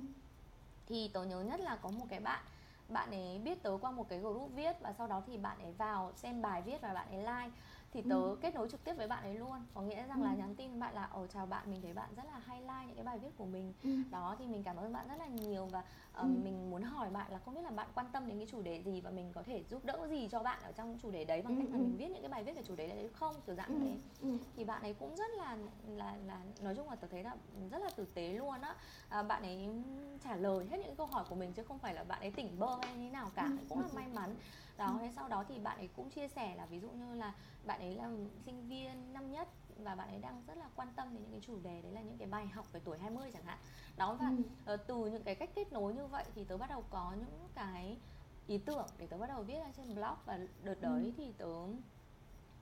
[SPEAKER 3] thì tớ nhớ nhất là có một cái bạn bạn ấy biết tớ qua một cái group viết và sau đó thì bạn ấy vào xem bài viết và bạn ấy like thì tớ ừ. kết nối trực tiếp với bạn ấy luôn có nghĩa rằng ừ. là nhắn tin bạn là ồ chào bạn mình thấy bạn rất là hay like những cái bài viết của mình ừ. đó thì mình cảm ơn bạn rất là nhiều và uh, ừ. mình muốn hỏi bạn là không biết là bạn quan tâm đến cái chủ đề gì và mình có thể giúp đỡ gì cho bạn ở trong chủ đề đấy bằng ừ. cách là ừ. mình viết những cái bài viết về chủ đề đấy không kiểu dạng ừ. thế ừ. thì bạn ấy cũng rất là là là nói chung là tớ thấy là rất là tử tế luôn á à, bạn ấy trả lời hết những câu hỏi của mình chứ không phải là bạn ấy tỉnh bơ hay như nào cả ừ. cũng là may mắn đó thế sau đó thì bạn ấy cũng chia sẻ là ví dụ như là bạn ấy là sinh viên năm nhất và bạn ấy đang rất là quan tâm đến những cái chủ đề đấy là những cái bài học về tuổi 20 chẳng hạn đó và ừ. uh, từ những cái cách kết nối như vậy thì tớ bắt đầu có những cái ý tưởng để tớ bắt đầu viết ra trên blog và đợt đấy ừ. thì tớ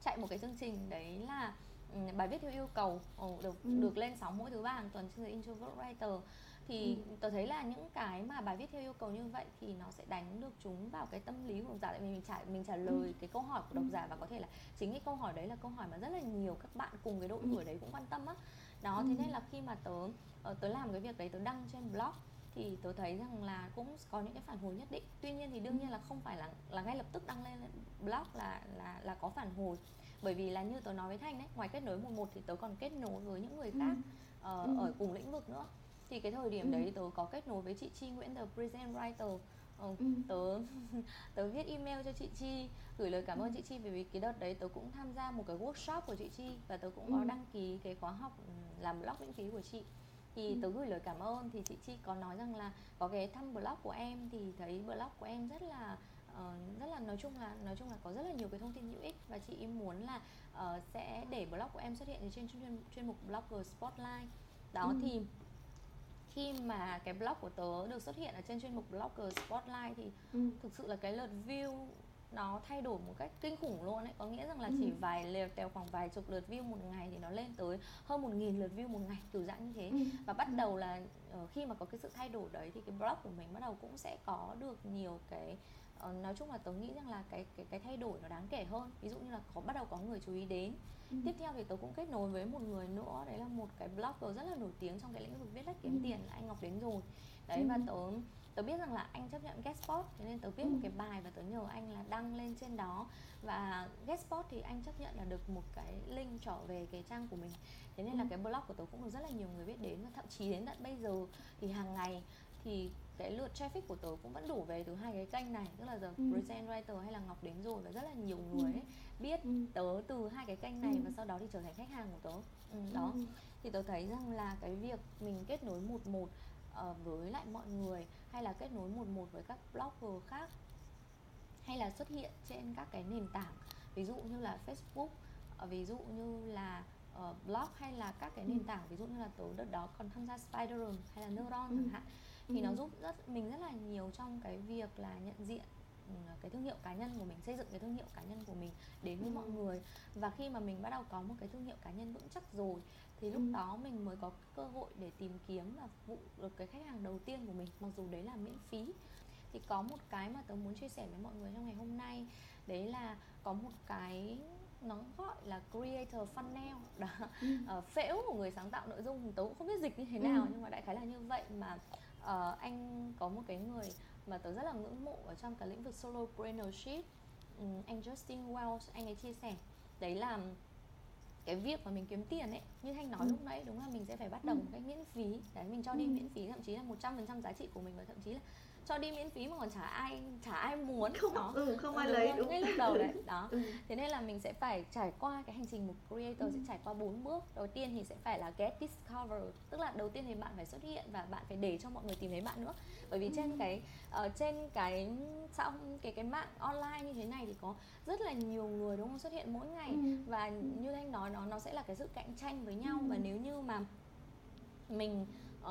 [SPEAKER 3] chạy một cái chương trình đấy là um, bài viết theo yêu cầu oh, được ừ. được lên sóng mỗi thứ ba hàng tuần trên the introvert writer thì ừ. tôi thấy là những cái mà bài viết theo yêu cầu như vậy thì nó sẽ đánh được chúng vào cái tâm lý của độc giả tại vì mình trả mình trả lời ừ. cái câu hỏi của độc ừ. giả và có thể là chính cái câu hỏi đấy là câu hỏi mà rất là nhiều các bạn cùng cái độ ừ. tuổi đấy cũng quan tâm á đó thế nên là khi mà tớ ờ, tớ làm cái việc đấy tớ đăng trên blog thì tớ thấy rằng là cũng có những cái phản hồi nhất định tuy nhiên thì đương nhiên là không phải là là ngay lập tức đăng lên blog là là là có phản hồi bởi vì là như tớ nói với thanh đấy ngoài kết nối một một thì tớ còn kết nối với những người khác ừ. uh, ở cùng lĩnh vực nữa thì cái thời điểm ừ. đấy tớ có kết nối với chị Chi Nguyễn the present writer ờ, ừ. tớ tớ viết email cho chị Chi gửi lời cảm ơn ừ. chị Chi vì cái đợt đấy tớ cũng tham gia một cái workshop của chị Chi và tớ cũng có ừ. đăng ký cái khóa học ừ, làm blog miễn phí của chị thì ừ. tớ gửi lời cảm ơn thì chị Chi có nói rằng là có cái thăm blog của em thì thấy blog của em rất là uh, rất là nói chung là nói chung là có rất là nhiều cái thông tin hữu ích và chị muốn là uh, sẽ để blog của em xuất hiện trên chuyên chuyên mục blogger spotlight đó ừ. thì khi mà cái blog của tớ được xuất hiện ở trên chuyên mục blogger spotlight thì ừ. thực sự là cái lượt view nó thay đổi một cách kinh khủng luôn ấy có nghĩa rằng là ừ. chỉ vài lượt tèo khoảng vài chục lượt view một ngày thì nó lên tới hơn một nghìn lượt view một ngày kiểu dạng như thế ừ. và bắt đầu là uh, khi mà có cái sự thay đổi đấy thì cái blog của mình bắt đầu cũng sẽ có được nhiều cái uh, nói chung là tớ nghĩ rằng là cái cái cái thay đổi nó đáng kể hơn ví dụ như là có bắt đầu có người chú ý đến ừ. tiếp theo thì tớ cũng kết nối với một người nữa đấy là một cái blogger rất là nổi tiếng trong cái lĩnh vực viết lách kiếm ừ. tiền là anh Ngọc đến rồi đấy ừ. và tớ tớ biết rằng là anh chấp nhận guest spot thế nên tớ viết ừ. một cái bài và tớ nhờ anh là đăng lên trên đó và guest spot thì anh chấp nhận là được một cái link trở về cái trang của mình thế nên ừ. là cái blog của tớ cũng được rất là nhiều người biết đến và thậm chí đến tận bây giờ thì hàng ngày thì cái lượt traffic của tớ cũng vẫn đủ về từ hai cái kênh này tức là The ừ. Present Writer hay là Ngọc đến rồi và rất là nhiều ừ. người ấy biết ừ. tớ từ hai cái kênh này ừ. và sau đó thì trở thành khách hàng của tớ ừ, đó ừ. thì tớ thấy rằng là cái việc mình kết nối một một uh, với lại mọi người hay là kết nối một một với các blogger khác hay là xuất hiện trên các cái nền tảng ví dụ như là Facebook uh, ví dụ như là uh, blog hay là các cái nền ừ. tảng ví dụ như là tớ đợt đó còn tham gia Spiderroom hay là Neuron ừ. chẳng hạn thì ừ. nó giúp rất mình rất là nhiều trong cái việc là nhận diện ừ, cái thương hiệu cá nhân của mình xây dựng cái thương hiệu cá nhân của mình đến với ừ. mọi người và khi mà mình bắt đầu có một cái thương hiệu cá nhân vững chắc rồi thì lúc ừ. đó mình mới có cơ hội để tìm kiếm và phục vụ được cái khách hàng đầu tiên của mình mặc dù đấy là miễn phí thì có một cái mà tớ muốn chia sẻ với mọi người trong ngày hôm nay đấy là có một cái nó gọi là creator funnel đó ừ. uh, phễu của người sáng tạo nội dung tớ cũng không biết dịch như thế nào ừ. nhưng mà đại khái là như vậy mà uh, anh có một cái người mà tớ rất là ngưỡng mộ ở trong cái lĩnh vực solopreneurship um, anh Justin Wells anh ấy chia sẻ đấy là cái việc mà mình kiếm tiền ấy như thanh nói ừ. lúc nãy đúng là mình sẽ phải bắt đầu ừ. một cách miễn phí đấy mình cho đi ừ. miễn phí thậm chí là một trăm phần trăm giá trị của mình và thậm chí là cho đi miễn phí mà còn chả ai chả ai muốn
[SPEAKER 2] không
[SPEAKER 3] đó.
[SPEAKER 2] ừ, không ai lấy đúng
[SPEAKER 3] ngay lúc đầu đấy đó ừ. thế nên là mình sẽ phải trải qua cái hành trình một creator ừ. sẽ trải qua bốn bước đầu tiên thì sẽ phải là get discover tức là đầu tiên thì bạn phải xuất hiện và bạn phải để cho mọi người tìm thấy bạn nữa bởi vì ừ. trên cái uh, trên cái trong cái cái mạng online như thế này thì có rất là nhiều người đúng không xuất hiện mỗi ngày ừ. và như anh nói nó nó sẽ là cái sự cạnh tranh với nhau ừ. và nếu như mà mình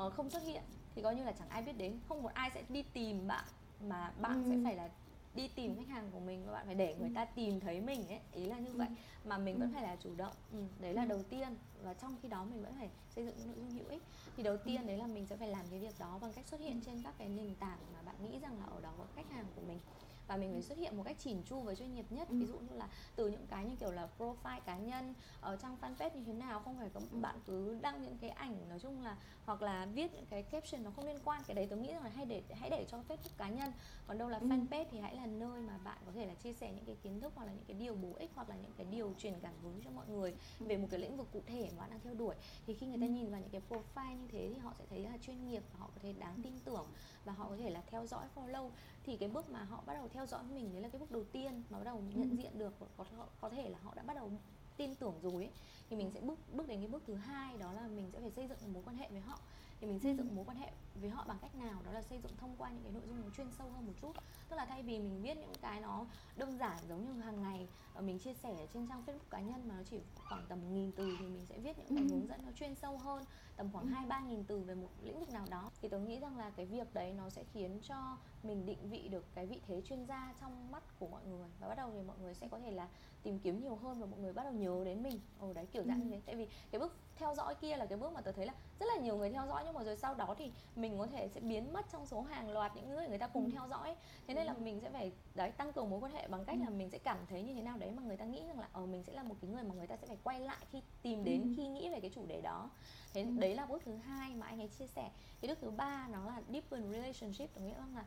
[SPEAKER 3] uh, không xuất hiện thì coi như là chẳng ai biết đến không một ai sẽ đi tìm bạn mà bạn ừ. sẽ phải là đi tìm khách hàng của mình và bạn phải để người ta tìm thấy mình ấy ý là như vậy. Mà mình vẫn phải là chủ động. Ừ, đấy là đầu tiên. Và trong khi đó mình vẫn phải xây dựng những nội dung hữu ích thì đầu tiên đấy là mình sẽ phải làm cái việc đó bằng cách xuất hiện trên các cái nền tảng mà bạn nghĩ rằng là ở đó có khách hàng của mình và mình phải xuất hiện một cách chỉn chu và chuyên nghiệp nhất. Ví dụ như là từ những cái như kiểu là profile cá nhân ở trang fanpage như thế nào không phải có bạn cứ đăng những cái ảnh nói chung là hoặc là viết những cái caption nó không liên quan cái đấy tôi nghĩ rằng là hay để hãy để cho facebook cá nhân. Còn đâu là fanpage thì hãy là nơi mà bạn có thể là chia sẻ những cái kiến thức hoặc là những cái điều bổ ích hoặc là những cái điều truyền cảm hứng cho mọi người về một cái lĩnh vực cụ thể mà bạn đang theo đuổi. Thì khi người ta nhìn vào những cái profile như thế thì họ sẽ thấy là chuyên nghiệp và họ có thể đáng tin tưởng và họ có thể là theo dõi follow. Thì cái bước mà họ bắt đầu theo dõi mình đấy là cái bước đầu tiên mà bắt đầu nhận diện được. Có có thể là họ đã bắt đầu tin tưởng rồi ấy, thì mình sẽ bước bước đến cái bước thứ hai đó là mình sẽ phải xây dựng một mối quan hệ với họ. Thì mình xây dựng mối quan hệ với họ bằng cách nào? Đó là xây dựng thông qua những cái nội dung nó chuyên sâu hơn một chút. Tức là thay vì mình viết những cái nó đơn giản giống như hàng ngày ờ, mình chia sẻ trên trang facebook cá nhân mà nó chỉ khoảng tầm nghìn từ thì mình sẽ viết những cái hướng dẫn nó chuyên sâu hơn tầm khoảng hai ba nghìn từ về một lĩnh vực nào đó. Thì tôi nghĩ rằng là cái việc đấy nó sẽ khiến cho mình định vị được cái vị thế chuyên gia trong mắt của mọi người. Và bắt đầu thì mọi người sẽ có thể là tìm kiếm nhiều hơn và mọi người bắt đầu nhớ đến mình. Ồ đấy kiểu dạng như thế. Tại vì cái bước theo dõi kia là cái bước mà tôi thấy là rất là nhiều người theo dõi nhưng mà rồi sau đó thì mình có thể sẽ biến mất trong số hàng loạt những người người ta cùng ừ. theo dõi. Thế nên là mình sẽ phải đấy tăng cường mối quan hệ bằng cách là mình sẽ cảm thấy như thế nào đấy mà người ta nghĩ rằng là ờ mình sẽ là một cái người mà người ta sẽ phải quay lại khi tìm đến ừ. khi nghĩ về cái chủ đề đó. Thế ừ. Đấy là bước thứ hai mà anh ấy chia sẻ. Cái bước thứ ba nó là deepen relationship có nghĩa là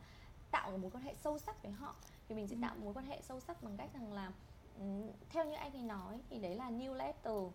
[SPEAKER 3] tạo một mối quan hệ sâu sắc với họ. Thì mình sẽ tạo một mối quan hệ sâu sắc bằng cách rằng là theo như anh ấy nói thì đấy là newsletter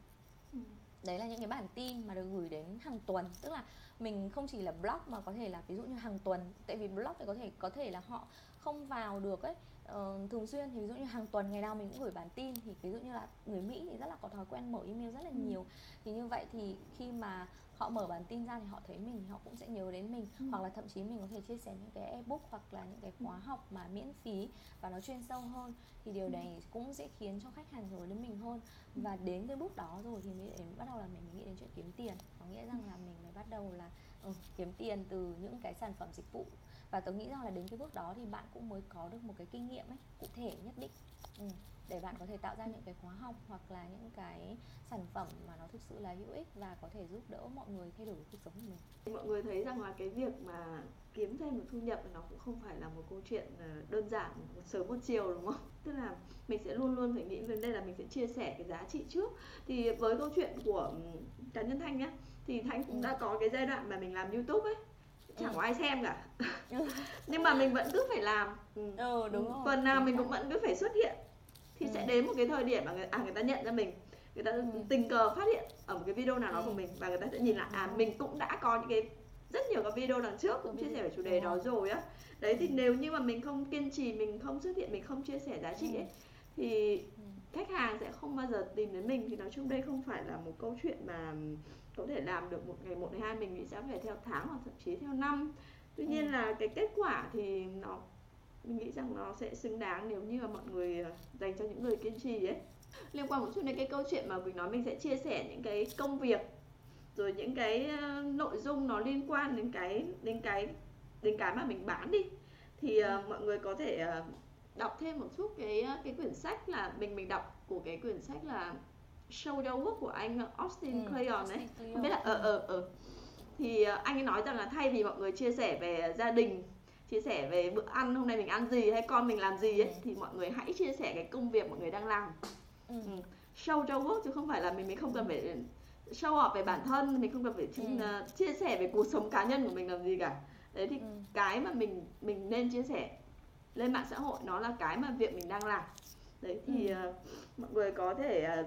[SPEAKER 3] đấy là những cái bản tin mà được gửi đến hàng tuần. Tức là mình không chỉ là blog mà có thể là ví dụ như hàng tuần. Tại vì blog thì có thể có thể là họ không vào được ấy uh, thường xuyên thì ví dụ như hàng tuần ngày nào mình cũng gửi bản tin thì ví dụ như là người mỹ thì rất là có thói quen mở email rất là ừ. nhiều thì như vậy thì khi mà họ mở bản tin ra thì họ thấy mình họ cũng sẽ nhớ đến mình ừ. hoặc là thậm chí mình có thể chia sẻ những cái ebook hoặc là những cái khóa học mà miễn phí và nó chuyên sâu hơn thì điều ừ. này cũng sẽ khiến cho khách hàng nhớ đến mình hơn ừ. và đến cái bước đó rồi thì mới đến bắt đầu là mình nghĩ đến chuyện kiếm tiền có nghĩa rằng là mình mới bắt đầu là ừ, kiếm tiền từ những cái sản phẩm dịch vụ và tôi nghĩ rằng là đến cái bước đó thì bạn cũng mới có được một cái kinh nghiệm ấy cụ thể nhất định. Ừ, để bạn có thể tạo ra những cái khóa học hoặc là những cái sản phẩm mà nó thực sự là hữu ích và có thể giúp đỡ mọi người thay đổi cuộc sống của mình.
[SPEAKER 2] Mọi người thấy rằng là cái việc mà kiếm thêm được thu nhập nó cũng không phải là một câu chuyện ờ, đơn giản một sớm một chiều đúng không? Tức là mình sẽ luôn luôn phải nghĩ về đây là mình sẽ chia sẻ cái giá trị trước. Thì với câu chuyện của cá nhân thanh nhá thì thanh cũng đã có cái giai đoạn mà mình làm youtube ấy chẳng
[SPEAKER 3] Ừ.
[SPEAKER 2] có ai xem cả
[SPEAKER 3] Ừ.
[SPEAKER 2] nhưng mà mình vẫn cứ phải làm ừ.
[SPEAKER 3] ừ đúng rồi
[SPEAKER 2] phần nào mình cũng vẫn cứ phải xuất hiện thì
[SPEAKER 3] Ừ.
[SPEAKER 2] sẽ đến một cái thời điểm mà người, à, người ta nhận ra mình người ta
[SPEAKER 3] Ừ.
[SPEAKER 2] tình cờ phát hiện ở một cái video nào đó
[SPEAKER 3] Ừ.
[SPEAKER 2] của mình và người ta sẽ nhìn lại à
[SPEAKER 3] rồi.
[SPEAKER 2] mình cũng đã có những cái rất nhiều cái video đằng trước cũng chia sẻ về chủ đề đó
[SPEAKER 3] rồi.
[SPEAKER 2] á đấy thì
[SPEAKER 3] Ừ.
[SPEAKER 2] nếu như mà mình không kiên trì mình không xuất hiện mình không chia sẻ giá trị
[SPEAKER 3] Ừ.
[SPEAKER 2] ấy thì
[SPEAKER 3] Ừ.
[SPEAKER 2] khách hàng sẽ không bao giờ tìm đến mình thì nói chung đây không phải là một câu chuyện mà có thể làm được một ngày một ngày hai mình nghĩ sẽ phải theo tháng hoặc thậm chí theo năm. Tuy nhiên
[SPEAKER 3] Ừ.
[SPEAKER 2] là cái kết quả thì nó mình nghĩ rằng nó sẽ xứng đáng nếu như mà mọi người ờ, dành cho những người kiên trì ấy. Liên quan một chút đến cái câu chuyện mà Quỳnh nói mình sẽ chia sẻ những cái công việc rồi những cái ờ, nội dung nó liên quan đến cái đến cái đến cái mà mình bán đi. Thì ờ, mọi người có thể ờ, đọc thêm một chút cái cái quyển sách là mình mình đọc của cái quyển sách là Show Your Work của anh Austin
[SPEAKER 3] Ừ,
[SPEAKER 2] Kleon ấy
[SPEAKER 3] Austin
[SPEAKER 2] không biết là ờ ờ ờ thì ờ, anh ấy nói rằng là thay vì mọi người chia sẻ về gia đình chia sẻ về bữa ăn hôm nay mình ăn gì hay con mình làm gì ấy
[SPEAKER 3] Ừ.
[SPEAKER 2] thì mọi người hãy chia sẻ cái công việc mọi người đang làm
[SPEAKER 3] Ừ.
[SPEAKER 2] Ừ. show work chứ không phải là mình mình không cần phải show off về bản thân mình không cần phải chi-
[SPEAKER 3] Ừ.
[SPEAKER 2] ờ, chia sẻ về cuộc sống cá nhân của mình làm gì cả đấy thì
[SPEAKER 3] Ừ.
[SPEAKER 2] cái mà mình mình nên chia sẻ lên mạng xã hội nó là cái mà việc mình đang làm đấy thì
[SPEAKER 3] Ừ.
[SPEAKER 2] ờ, mọi người có thể ờ,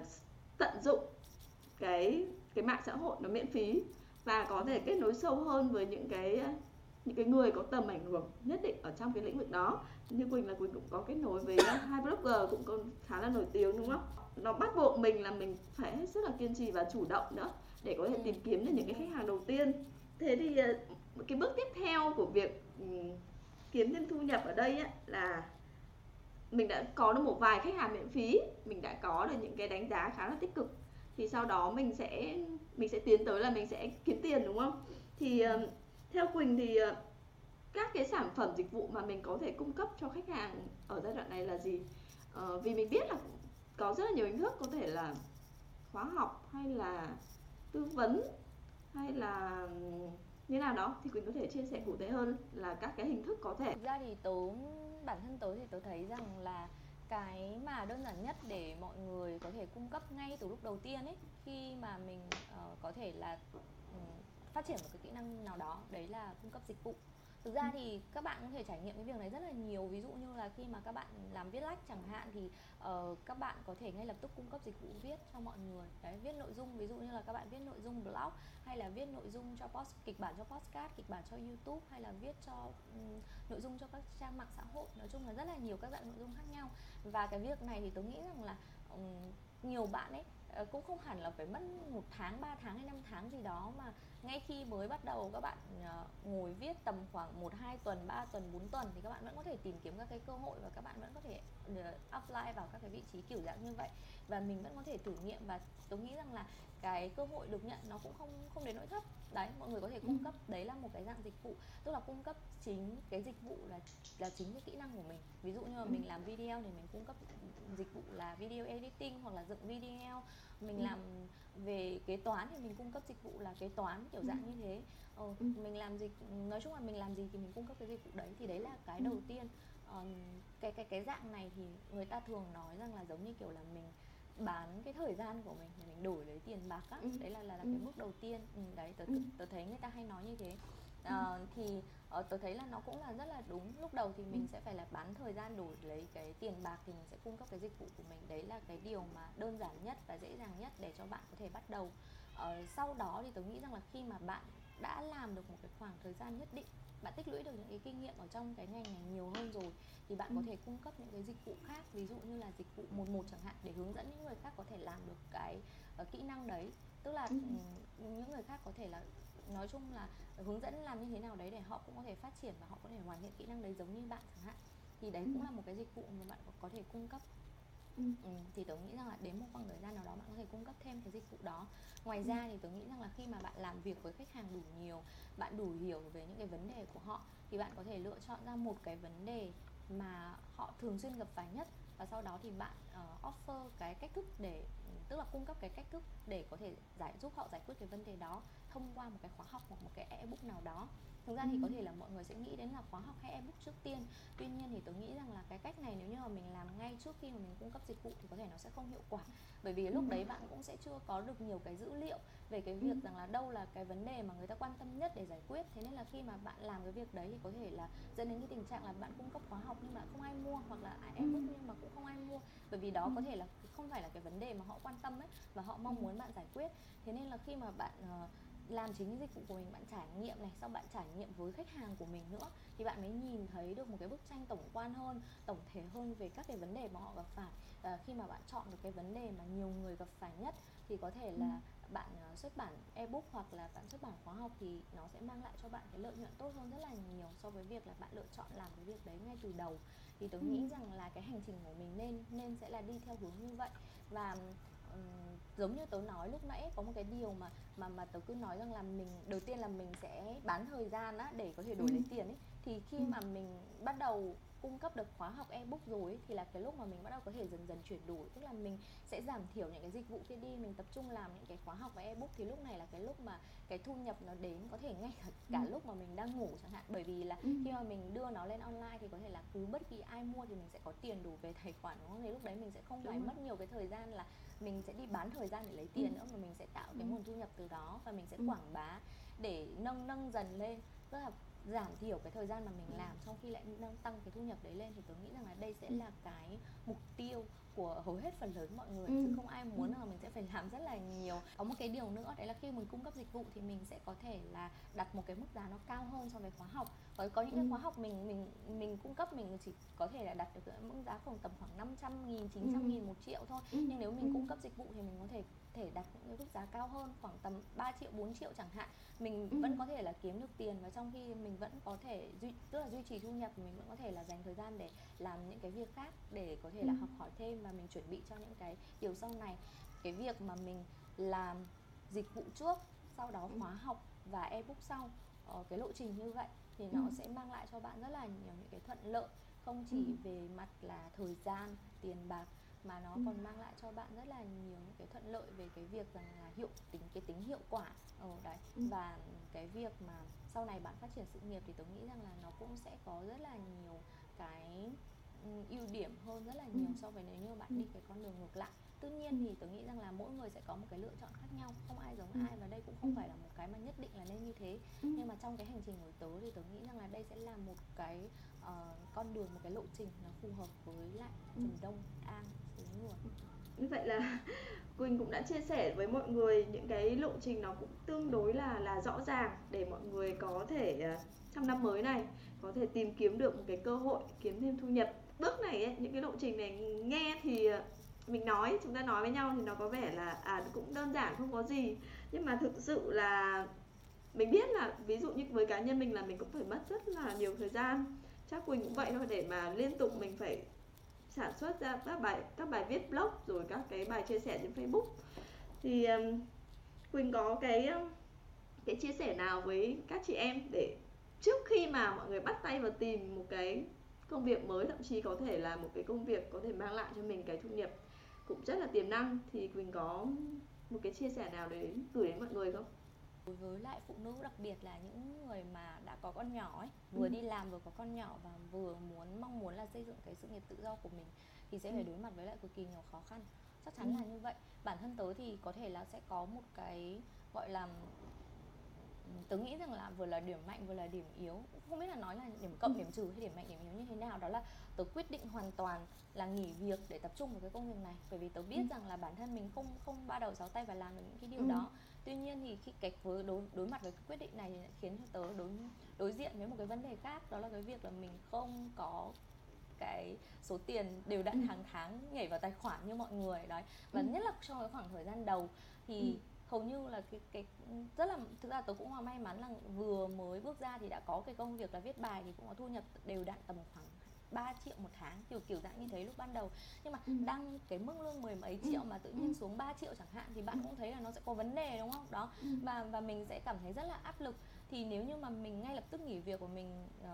[SPEAKER 2] tận dụng cái cái mạng xã hội nó miễn phí và có thể kết nối sâu hơn với những cái những cái người có tầm ảnh hưởng nhất định ở trong cái lĩnh vực đó. Như Quỳnh là Quỳnh cũng có kết nối với hai blogger cũng có khá là nổi tiếng đúng không? Nó bắt buộc mình là mình phải hết sức là kiên trì và chủ động nữa để có thể
[SPEAKER 3] Ừ.
[SPEAKER 2] tìm kiếm được những cái khách hàng đầu tiên. Thế thì ờ, cái bước tiếp theo của việc ừ, kiếm thêm thu nhập ở đây á, là mình đã có được một vài khách hàng miễn phí mình đã có được những cái đánh giá khá là tích cực. Thì sau đó mình sẽ mình sẽ tiến tới là mình sẽ kiếm tiền đúng không? Thì theo Quỳnh thì ờ, các cái sản phẩm dịch vụ mà mình có thể cung cấp cho khách hàng ở giai đoạn này là gì? Ờ, vì mình biết là có rất là nhiều hình thức có thể là khóa học hay là tư vấn hay là như nào đó thì Quỳnh có thể chia sẻ cụ thể hơn là các cái hình thức có thể.
[SPEAKER 3] Thực ra thì tớ bản thân tớ thì tớ thấy rằng là cái mà đơn giản nhất để mọi người có thể cung cấp ngay từ lúc đầu tiên ấy khi mà mình uh, có thể là um, phát triển một cái kỹ năng nào đó đấy là cung cấp dịch vụ thực ra thì các bạn có thể trải nghiệm cái việc này rất là nhiều. Ví dụ như là khi mà các bạn làm viết lách chẳng hạn thì uh, các bạn có thể ngay lập tức cung cấp dịch vụ viết cho mọi người. Đấy viết nội dung. Ví dụ như là các bạn viết nội dung blog hay là viết nội dung cho post kịch bản cho postcard kịch bản cho youtube hay là viết cho um, nội dung cho các trang mạng xã hội. Nói chung là rất là nhiều các dạng nội dung khác nhau. Và cái việc này thì tôi nghĩ rằng là um, nhiều bạn ấy ờ, cũng không hẳn là phải mất một tháng 3 tháng hay 5 tháng gì đó mà ngay khi mới bắt đầu các bạn ờ, ngồi viết tầm khoảng 1 2 tuần, 3 tuần, 4 tuần thì các bạn vẫn có thể tìm kiếm các cái cơ hội và các bạn vẫn có thể ờ, apply vào các cái vị trí kiểu dạng như vậy. Và mình vẫn có thể thử nghiệm và tôi nghĩ rằng là cái cơ hội được nhận nó cũng không không đến nỗi thấp. Đấy mọi người có thể cung cấp đấy là một cái dạng dịch vụ. Tức là cung cấp chính cái dịch vụ là là chính cái kỹ năng của mình. Ví dụ như là mình làm video thì mình cung cấp dịch vụ là video editing hoặc là dựng video mình
[SPEAKER 2] Ừ.
[SPEAKER 3] làm về kế toán thì mình cung cấp dịch vụ là kế toán kiểu dạng như thế ờ,
[SPEAKER 2] Ừ.
[SPEAKER 3] mình làm dịch nói chung là mình làm gì thì mình cung cấp cái dịch vụ đấy thì đấy là cái
[SPEAKER 2] Ừ.
[SPEAKER 3] đầu tiên Ờ, cái cái cái dạng này thì người ta thường nói rằng là giống như kiểu là mình bán cái thời gian của mình để mình đổi lấy tiền bạc á
[SPEAKER 2] Ừ.
[SPEAKER 3] đấy là là, là
[SPEAKER 2] Ừ.
[SPEAKER 3] cái bước đầu tiên ừ, đấy tớ,
[SPEAKER 2] Ừ.
[SPEAKER 3] tớ, tớ thấy người ta hay nói như thế Ờ, thì ờ, tớ thấy là nó cũng là rất là đúng lúc đầu thì mình
[SPEAKER 2] Ừ.
[SPEAKER 3] sẽ phải là bán thời gian đổi lấy cái tiền bạc thì mình sẽ cung cấp cái dịch vụ của mình đấy là cái điều mà đơn giản nhất và dễ dàng nhất để cho bạn có thể bắt đầu Ờ, sau đó thì tớ nghĩ rằng là khi mà bạn đã làm được một cái khoảng thời gian nhất định bạn tích lũy được những cái kinh nghiệm ở trong cái ngành này nhiều hơn rồi thì bạn có
[SPEAKER 2] Ừ.
[SPEAKER 3] thể cung cấp những cái dịch vụ khác ví dụ như là dịch vụ một một chẳng hạn để hướng dẫn những người khác có thể làm được cái ờ, kỹ năng đấy tức là
[SPEAKER 2] Ừ.
[SPEAKER 3] những người khác có thể là nói chung là hướng dẫn làm như thế nào đấy để họ cũng có thể phát triển và họ có thể hoàn thiện kỹ năng đấy giống như bạn chẳng hạn. Thì đấy
[SPEAKER 2] Ừ.
[SPEAKER 3] cũng là một cái dịch vụ mà bạn có- thể cung cấp.
[SPEAKER 2] Ừ.
[SPEAKER 3] Ừ, thì tớ nghĩ rằng là đến một khoảng thời gian nào đó bạn có thể cung cấp thêm cái dịch vụ đó. Ngoài ra thì tớ nghĩ rằng là khi mà bạn làm việc với khách hàng đủ nhiều bạn đủ hiểu về những cái vấn đề của họ thì bạn có thể lựa chọn ra một cái vấn đề mà họ thường xuyên gặp phải nhất. Và sau đó thì bạn ờ, offer cái cách thức để tức là cung cấp cái cách thức để có thể giải giúp họ giải quyết cái vấn đề đó thông qua một cái khóa học hoặc một cái ebook nào đó. Thực ra thì có thể là mọi người sẽ nghĩ đến là khóa học hay ebook trước tiên. Tuy nhiên thì tôi nghĩ rằng là cái cách này nếu như mà mình làm ngay trước khi mà mình cung cấp dịch vụ thì có thể nó sẽ không hiệu quả. Bởi vì lúc đấy bạn cũng sẽ chưa có được nhiều cái dữ liệu về cái việc rằng là đâu là cái vấn đề mà người ta quan tâm nhất để giải quyết. Thế nên là khi mà bạn làm cái việc đấy thì có thể là dẫn đến cái tình trạng là bạn cung cấp khóa học nhưng mà không ai mua hoặc là ebook nhưng mà cũng không ai mua. Bởi vì đó có thể là không phải là cái vấn đề mà họ quan tâm ấy và họ mong muốn bạn giải quyết. Thế nên là khi mà bạn uh, làm chính dịch vụ của mình bạn trải nghiệm này sau bạn trải nghiệm với khách hàng của mình nữa thì bạn mới nhìn thấy được một cái bức tranh tổng quan hơn tổng thể hơn về các cái vấn đề mà họ gặp phải và khi mà bạn chọn được cái vấn đề mà nhiều người gặp phải nhất thì có thể là ừ. bạn ờ, xuất bản ebook hoặc là bạn xuất bản khóa học thì nó sẽ mang lại cho bạn cái lợi nhuận tốt hơn rất là nhiều so với việc là bạn lựa chọn làm cái việc đấy ngay từ đầu thì tôi ừ. nghĩ rằng là cái hành trình của mình nên nên sẽ là đi theo hướng như vậy và giống như tớ nói lúc nãy có một cái điều mà mà mà tớ cứ nói rằng là mình đầu tiên là mình sẽ bán thời gian á để có thể đổi ừ. lấy tiền ấy thì khi ừ. mà mình bắt đầu cung cấp được khóa học ebook rồi ấy, thì là cái lúc mà mình bắt đầu có thể dần dần chuyển đổi tức là mình sẽ giảm thiểu những cái dịch vụ kia đi mình tập trung làm những cái khóa học và ebook thì lúc này là cái lúc mà cái thu nhập nó đến có thể ngay cả, cả ừ. lúc mà mình đang ngủ chẳng hạn bởi vì là ừ. khi mà mình đưa nó lên online thì có thể là cứ bất kỳ ai mua thì mình sẽ có tiền đủ về tài khoản đúng không thì lúc đấy mình sẽ không phải mất nhiều cái thời gian là mình sẽ đi bán thời gian để lấy tiền ừ. nữa mà mình sẽ tạo cái ừ. nguồn thu nhập từ đó và mình sẽ ừ. quảng bá để nâng nâng dần lên tức là giảm thiểu cái thời gian mà mình làm trong khi lại nâng tăng cái thu nhập đấy lên thì tôi nghĩ rằng là đây sẽ là cái mục tiêu của hầu hết phần lớn mọi người ừ. chứ không ai muốn là mình sẽ phải làm rất là nhiều có một cái điều nữa đấy là khi mình cung cấp dịch vụ thì mình sẽ có thể là đặt một cái mức giá nó cao hơn so với khóa học có có những cái ừ. khóa học mình mình mình cung cấp mình chỉ có thể là đặt được mức giá khoảng tầm khoảng 500 nghìn 900 ừ. nghìn một triệu thôi ừ. nhưng nếu mình ừ. cung cấp dịch vụ thì mình có thể thể đặt những cái mức giá cao hơn khoảng tầm 3 triệu 4 triệu chẳng hạn mình ừ. vẫn có thể là kiếm được tiền và trong khi mình vẫn có thể duy tức là duy trì thu nhập mình vẫn có thể là dành thời gian để làm những cái việc khác để có thể là ừ. học hỏi thêm và mình chuẩn bị cho những cái điều sau này cái việc mà mình làm dịch vụ trước sau đó ừ. khóa học và ebook sau ờ, cái lộ trình như vậy thì nó ừ. sẽ mang lại cho bạn rất là nhiều những cái thuận lợi không chỉ ừ. về mặt là thời gian tiền bạc mà nó ừ. còn mang lại cho bạn rất là nhiều những cái thuận lợi về cái việc rằng là hiệu tính cái tính hiệu quả ờ, đấy ừ. và cái việc mà sau này bạn phát triển sự nghiệp thì tôi nghĩ rằng là nó cũng sẽ có rất là nhiều cái ừ, ưu điểm hơn rất là nhiều ừ. so với nếu như bạn đi cái con đường ngược lại tất nhiên thì tôi nghĩ rằng là mỗi người sẽ có một cái lựa chọn khác nhau không ai giống ừ. ai và đây cũng không phải là một cái mà nhất định là nên như thế ừ. nhưng mà trong cái hành trình của tớ thì tớ nghĩ rằng là đây sẽ là một cái uh, con đường một cái lộ trình nó phù hợp với lại ừ. Trần Đông An số người.
[SPEAKER 2] Như vậy là Quỳnh cũng đã chia sẻ với mọi người những cái lộ trình nó cũng tương đối là là rõ ràng để mọi người có thể ờ, trong năm mới này có thể tìm kiếm được một cái cơ hội kiếm thêm thu nhập. Bước này ấy, những cái lộ trình này nghe thì ờ, mình nói chúng ta nói với nhau thì nó có vẻ là à cũng đơn giản không có gì. Nhưng mà thực sự là mình biết là ví dụ như với cá nhân mình là mình cũng phải mất rất là nhiều thời gian chắc quỳnh cũng vậy thôi để mà liên tục mình phải sản xuất ra các bài các bài viết blog rồi các cái bài chia sẻ trên facebook thì um, quỳnh có cái cái chia sẻ nào với các chị em để trước khi mà mọi người bắt tay vào tìm một cái công việc mới thậm chí có thể là một cái công việc có thể mang lại cho mình cái thu nhập cũng rất là tiềm năng thì Quỳnh có một cái chia sẻ nào để gửi đến mọi người không?
[SPEAKER 3] Đối với lại phụ nữ đặc biệt là những người mà đã có con nhỏ ấy vừa ừ. đi làm vừa có con nhỏ và vừa muốn mong muốn là xây dựng cái sự nghiệp tự do của mình thì sẽ phải ừ. đối mặt với lại cực kỳ nhiều khó khăn chắc chắn ừ. là như vậy bản thân tớ thì có thể là sẽ có một cái gọi là tớ nghĩ rằng là vừa là điểm mạnh vừa là điểm yếu không biết là nói là điểm cộng điểm trừ hay điểm mạnh điểm yếu như thế nào đó là tớ quyết định hoàn toàn là nghỉ việc để tập trung vào cái công việc này bởi vì tớ biết ừ. rằng là bản thân mình không không ba đầu sáu tay và làm được những cái điều ừ. đó tuy nhiên thì khi cách với đối đối mặt với cái quyết định này thì khiến cho tớ đối đối diện với một cái vấn đề khác đó là cái việc là mình không có cái số tiền đều đặn ừ. hàng tháng nhảy vào tài khoản như mọi người đấy và ừ. nhất là trong cái khoảng thời gian đầu thì ừ hầu như là cái cái rất là thực ra tôi cũng may mắn là vừa mới bước ra thì đã có cái công việc là viết bài thì cũng có thu nhập đều đặn tầm khoảng 3 triệu một tháng kiểu kiểu dạng như thế lúc ban đầu nhưng mà ừ. đăng cái mức lương mười mấy triệu mà tự nhiên ừ. xuống 3 triệu chẳng hạn thì bạn cũng thấy là nó sẽ có vấn đề đúng không đó ừ. và và mình sẽ cảm thấy rất là áp lực thì nếu như mà mình ngay lập tức nghỉ việc của mình uh,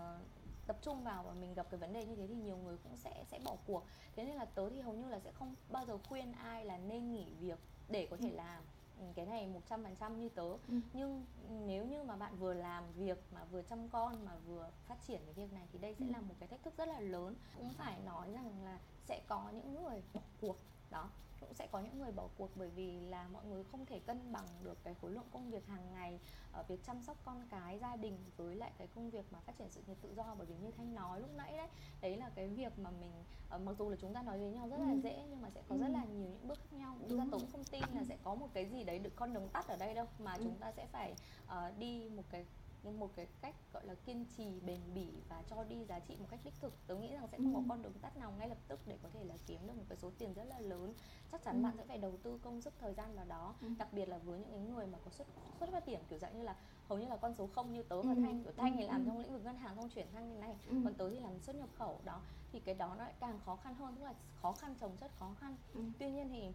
[SPEAKER 3] tập trung vào và mình gặp cái vấn đề như thế thì nhiều người cũng sẽ sẽ bỏ cuộc thế nên là tớ thì hầu như là sẽ không bao giờ khuyên ai là nên nghỉ việc để có thể ừ. làm ừ, cái này một trăm phần trăm như tớ ừ. nhưng nếu như mà bạn vừa làm việc mà vừa chăm con mà vừa phát triển cái việc này thì đây sẽ ừ. là một cái thách thức rất là lớn cũng phải nói rằng là sẽ có những người bỏ cuộc đó cũng sẽ có những người bỏ cuộc bởi vì là mọi người không thể cân bằng được cái khối lượng công việc hàng ngày ở việc chăm sóc con cái gia đình với lại cái công việc mà phát triển sự nghiệp tự do bởi vì như thanh nói lúc nãy đấy đấy là cái việc mà mình uh, mặc dù là chúng ta nói với nhau rất là ừ. dễ nhưng mà sẽ có ừ. rất là nhiều những bước khác nhau chúng ta cũng không tin là sẽ có một cái gì đấy được con đường tắt ở đây đâu mà ừ. chúng ta sẽ phải uh, đi một cái một cái cách gọi là kiên trì bền bỉ và cho đi giá trị một cách đích thực tớ nghĩ rằng sẽ không ừ. có con đường tắt nào ngay lập tức để có thể là kiếm được một cái số tiền rất là lớn chắc chắn ừ. bạn sẽ phải đầu tư công sức thời gian vào đó ừ. đặc biệt là với những cái người mà có xuất xuất phát điểm kiểu dạng như là hầu như là con số không như tớ và ừ. thanh kiểu thanh thì làm ừ. trong lĩnh vực ngân hàng không chuyển sang như này ừ. còn tớ thì làm xuất nhập khẩu đó thì cái đó nó lại càng khó khăn hơn tức là khó khăn chồng chất khó khăn ừ. tuy nhiên thì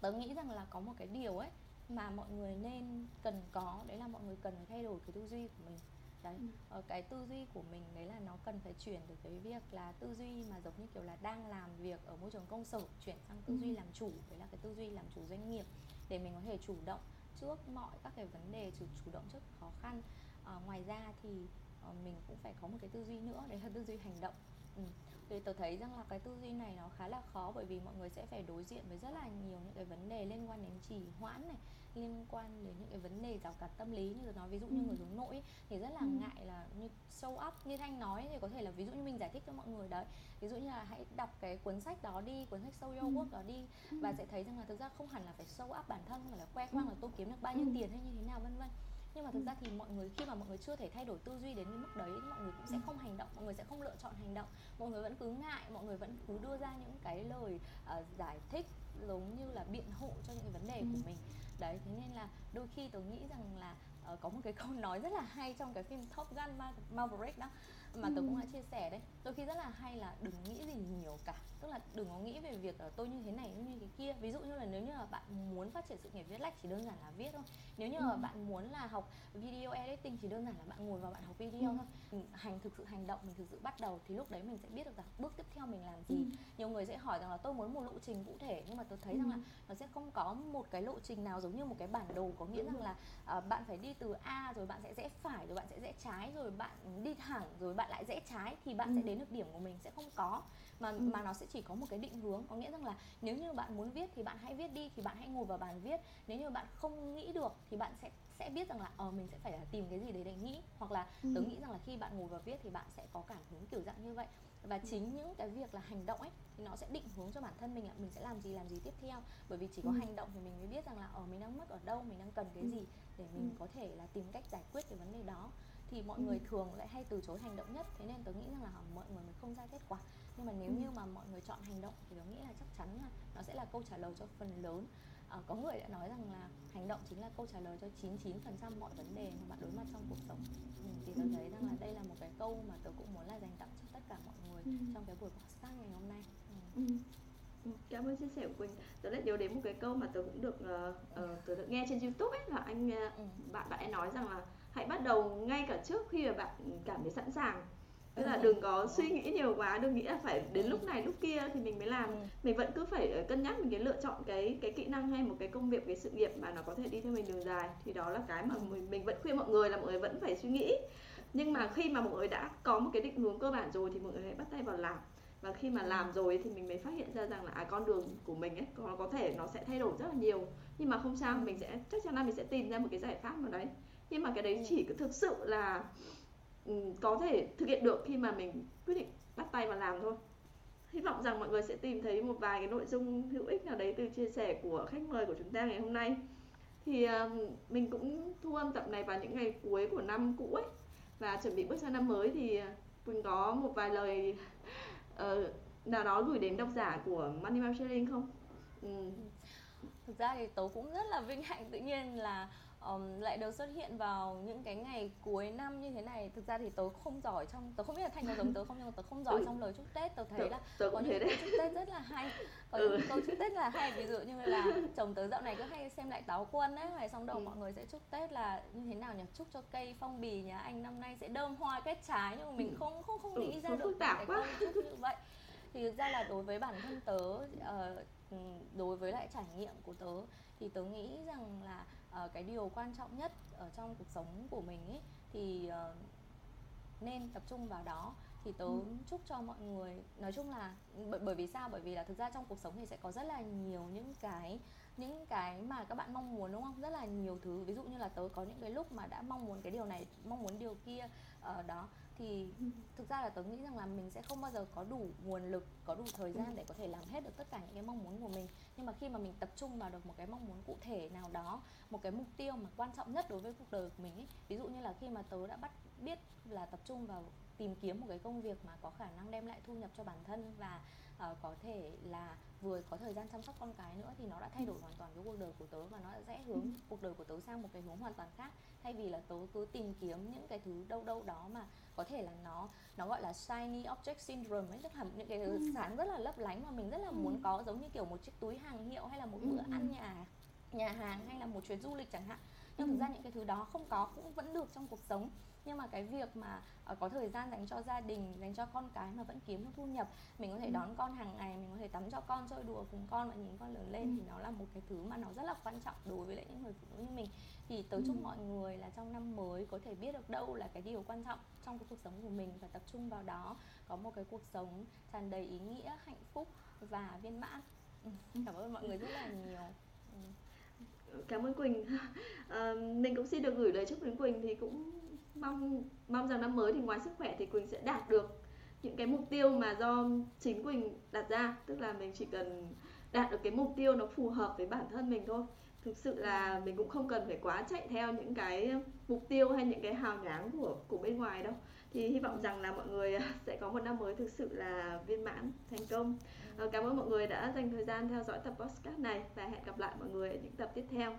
[SPEAKER 3] tớ nghĩ rằng là có một cái điều ấy mà mọi người nên cần có đấy là mọi người cần phải thay đổi cái tư duy của mình đấy ừ. Ờ, cái tư duy của mình đấy là nó cần phải chuyển từ cái việc là tư duy mà giống như kiểu là đang làm việc ở môi trường công sở chuyển sang tư duy ừ. làm chủ đấy là cái tư duy làm chủ doanh nghiệp để mình có thể chủ động trước mọi các cái vấn đề chủ chủ động trước khó khăn à, ngoài ra thì uh, mình cũng phải có một cái tư duy nữa đấy là tư duy hành động ừ thì tôi thấy rằng là cái tư duy này nó khá là khó bởi vì mọi người sẽ phải đối diện với rất là nhiều những cái vấn đề liên quan đến trì hoãn này liên quan đến những cái vấn đề rào cản tâm lý như tôi nói ví dụ như ừ. người hướng nội thì rất là ừ. ngại là như show up như thanh nói thì có thể là ví dụ như mình giải thích cho mọi người đấy ví dụ như là hãy đọc cái cuốn sách đó đi cuốn sách show your ừ. work đó đi ừ. và sẽ thấy rằng là thực ra không hẳn là phải show up bản thân mà là khoe khoang ừ. là tôi kiếm được bao nhiêu ừ. tiền hay như thế nào vân vân nhưng mà thực ừ. ra thì mọi người khi mà mọi người chưa thể thay đổi tư duy đến cái mức đấy mọi người cũng sẽ ừ. không hành động mọi người sẽ không lựa chọn hành động mọi người vẫn cứ ngại mọi người vẫn cứ đưa ra những cái lời uh, giải thích giống như là biện hộ cho những cái vấn đề ừ. của mình đấy thế nên là đôi khi tôi nghĩ rằng là uh, có một cái câu nói rất là hay trong cái phim Top Gun Maverick đó mà ừ. tôi cũng đã chia sẻ đấy đôi khi rất là hay là đừng nghĩ gì nhiều cả tức là đừng có nghĩ về việc tôi như thế này như thế kia ví dụ như là nếu như là bạn muốn phát triển sự nghiệp viết lách chỉ đơn giản là viết thôi nếu như ừ. là bạn muốn là học video editing chỉ đơn giản là bạn ngồi vào bạn học video ừ. thôi mình hành thực sự hành động mình thực sự bắt đầu thì lúc đấy mình sẽ biết được rằng bước tiếp theo mình làm gì ừ. nhiều người sẽ hỏi rằng là tôi muốn một lộ trình cụ thể nhưng mà tôi thấy ừ. rằng là nó sẽ không có một cái lộ trình nào giống như một cái bản đồ có nghĩa ừ. rằng là uh, bạn phải đi từ A rồi bạn sẽ rẽ phải rồi bạn sẽ rẽ trái rồi bạn đi thẳng rồi bạn lại rẽ trái thì bạn ừ. sẽ đến được điểm của mình sẽ không có mà ừ. mà nó sẽ chỉ có một cái định hướng có nghĩa rằng là nếu như bạn muốn viết thì bạn hãy viết đi thì bạn hãy ngồi vào bàn viết nếu như bạn không nghĩ được thì bạn sẽ sẽ biết rằng là ờ mình sẽ phải tìm cái gì đấy để nghĩ hoặc là ừ. tớ nghĩ rằng là khi bạn ngồi vào viết thì bạn sẽ có cảm hứng kiểu dạng như vậy và ừ. chính những cái việc là hành động ấy thì nó sẽ định hướng cho bản thân mình là mình sẽ làm gì làm gì tiếp theo bởi vì chỉ có ừ. hành động thì mình mới biết rằng là ở ờ, mình đang mất ở đâu mình đang cần cái ừ. gì để mình ừ. có thể là tìm cách giải quyết cái vấn đề đó thì mọi ừ. người thường lại hay từ chối hành động nhất thế nên tớ nghĩ rằng là mọi người mới không ra kết quả nhưng mà nếu ừ. như mà mọi người chọn hành động thì tớ nghĩ là chắc chắn là nó sẽ là câu trả lời cho phần lớn à, có người đã nói rằng là hành động chính là câu trả lời cho 99% mọi vấn đề mà bạn đối mặt trong cuộc sống ừ, thì tớ thấy rằng là đây là một cái câu mà tớ cũng muốn là dành tặng cho tất cả mọi người ừ. trong cái buổi podcast ngày hôm nay ừ.
[SPEAKER 2] Ừ. Cảm ơn chia sẻ của Quỳnh. Tớ lại nhớ đến một cái câu mà tớ cũng được uh, uh, tớ được nghe trên YouTube ấy là anh uh, ừ. bạn bạn ấy nói rằng là hãy bắt đầu ngay cả trước khi mà bạn cảm thấy sẵn sàng. Tức là đừng có suy nghĩ nhiều quá đừng nghĩ là phải đến lúc này lúc kia thì mình mới làm. Ừ. mình vẫn cứ phải ờ, cân nhắc mình cái lựa chọn cái cái kỹ năng hay một cái công việc cái sự nghiệp mà nó có thể đi theo mình đường dài. Thì đó là cái mà mình mình vẫn khuyên mọi người là mọi người vẫn phải suy nghĩ. Nhưng mà khi mà mọi người đã có một cái định hướng cơ bản rồi thì mọi người hãy bắt tay vào làm. Và khi mà làm rồi thì mình mới phát hiện ra rằng là à, con đường của mình ấy có có thể nó sẽ thay đổi rất là nhiều. Nhưng mà không sao mình sẽ chắc chắn là mình sẽ tìm ra một cái giải pháp nào đấy nhưng mà cái đấy chỉ thực sự là ừ, có thể thực hiện được khi mà mình quyết định bắt tay vào làm thôi hy vọng rằng mọi người sẽ tìm thấy một vài cái nội dung hữu ích nào đấy từ chia sẻ của khách mời của chúng ta ngày hôm nay thì mình cũng thu âm tập này vào những ngày cuối của năm cũ ấy và chuẩn bị bước sang năm mới thì ờ, mình có một vài lời uh, nào đó gửi đến độc giả của Money Marketing không? Ừ.
[SPEAKER 3] thực ra thì tớ cũng rất là vinh hạnh tự nhiên là um, lại được xuất hiện vào những cái ngày cuối năm như thế này. Thực ra thì tớ không giỏi trong tớ không biết là thành có giống tớ không nhưng mà tớ không giỏi ừ. trong lời chúc tết. Tớ thấy tớ, là
[SPEAKER 2] tớ có những
[SPEAKER 3] câu chúc tết rất là hay. Có ừ. những câu chúc tết là hay. Ví dụ như là chồng tớ dạo này cứ hay xem lại táo quân ấy ngày xong đầu ừ. mọi người sẽ chúc tết là như thế nào nhỉ? Chúc cho cây phong bì nhà anh năm nay sẽ đơm hoa kết trái. Nhưng mà mình ừ. không không không nghĩ ừ, ra được cái câu chúc như vậy. Thì thực ra là đối với bản thân tớ uh, đối với lại trải nghiệm của tớ thì tớ nghĩ rằng là uh, cái điều quan trọng nhất ở trong cuộc sống của mình ấy thì uh, nên tập trung vào đó. Thì tớ ừ. chúc cho mọi người nói chung là bởi, bởi vì sao? Bởi vì là thực ra trong cuộc sống thì sẽ có rất là nhiều những cái những cái mà các bạn mong muốn đúng không? Rất là nhiều thứ. Ví dụ như là tớ có những cái lúc mà đã mong muốn cái điều này mong muốn điều kia ở uh, đó thì thực ra là tớ nghĩ rằng là mình sẽ không bao giờ có đủ nguồn lực, có đủ thời gian để có thể làm hết được tất cả những cái mong muốn của mình. Nhưng mà khi mà mình tập trung vào được một cái mong muốn cụ thể nào đó, một cái mục tiêu mà quan trọng nhất đối với cuộc đời của mình ấy, ví dụ như là khi mà tớ đã bắt biết là tập trung vào tìm kiếm một cái công việc mà có khả năng đem lại thu nhập cho bản thân và uh, có thể là vừa có thời gian chăm sóc con cái nữa thì nó đã thay đổi hoàn toàn cái cuộc đời của tớ và nó sẽ hướng ừ. cuộc đời của tớ sang một cái hướng hoàn toàn khác. Thay vì là tớ cứ tìm kiếm những cái thứ đâu đâu đó mà có thể là nó nó gọi là shiny object syndrome ấy tức là những cái ừ. sáng rất là lấp lánh mà mình rất là muốn có giống như kiểu một chiếc túi hàng hiệu hay là một bữa ăn nhà nhà hàng hay là một chuyến du lịch chẳng hạn. Nhưng thực ra những cái thứ đó không có cũng vẫn được trong cuộc sống nhưng mà cái việc mà uh, có thời gian dành cho gia đình dành cho con cái mà vẫn kiếm được thu nhập mình có thể ừ. đón con hàng ngày mình có thể tắm cho con chơi đùa cùng con và nhìn con lớn lên ừ. thì nó là một cái thứ mà nó rất là quan trọng đối với lại những người phụ nữ như mình thì tớ chúc ừ. mọi người là trong năm mới có thể biết được đâu là cái điều quan trọng trong cái cuộc sống của mình và tập trung vào đó có một cái cuộc sống tràn đầy ý nghĩa hạnh phúc và viên mãn ừ. cảm ơn mọi người rất là nhiều
[SPEAKER 2] cảm ơn Quỳnh. À, mình cũng xin được gửi lời chúc đến Quỳnh thì cũng mong mong rằng năm mới thì ngoài sức khỏe thì Quỳnh sẽ đạt được những cái mục tiêu mà do chính Quỳnh đặt ra. Tức là mình chỉ cần đạt được cái mục tiêu nó phù hợp với bản thân mình thôi. Thực sự là mình cũng không cần phải quá chạy theo những cái mục tiêu hay những cái hào nhoáng của của bên ngoài đâu. Thì hy vọng rằng là mọi người sẽ có một năm mới thực sự là viên mãn thành công. Ờ, cảm ơn mọi người đã dành thời gian theo dõi tập podcast này và hẹn gặp lại mọi người ở những tập tiếp theo.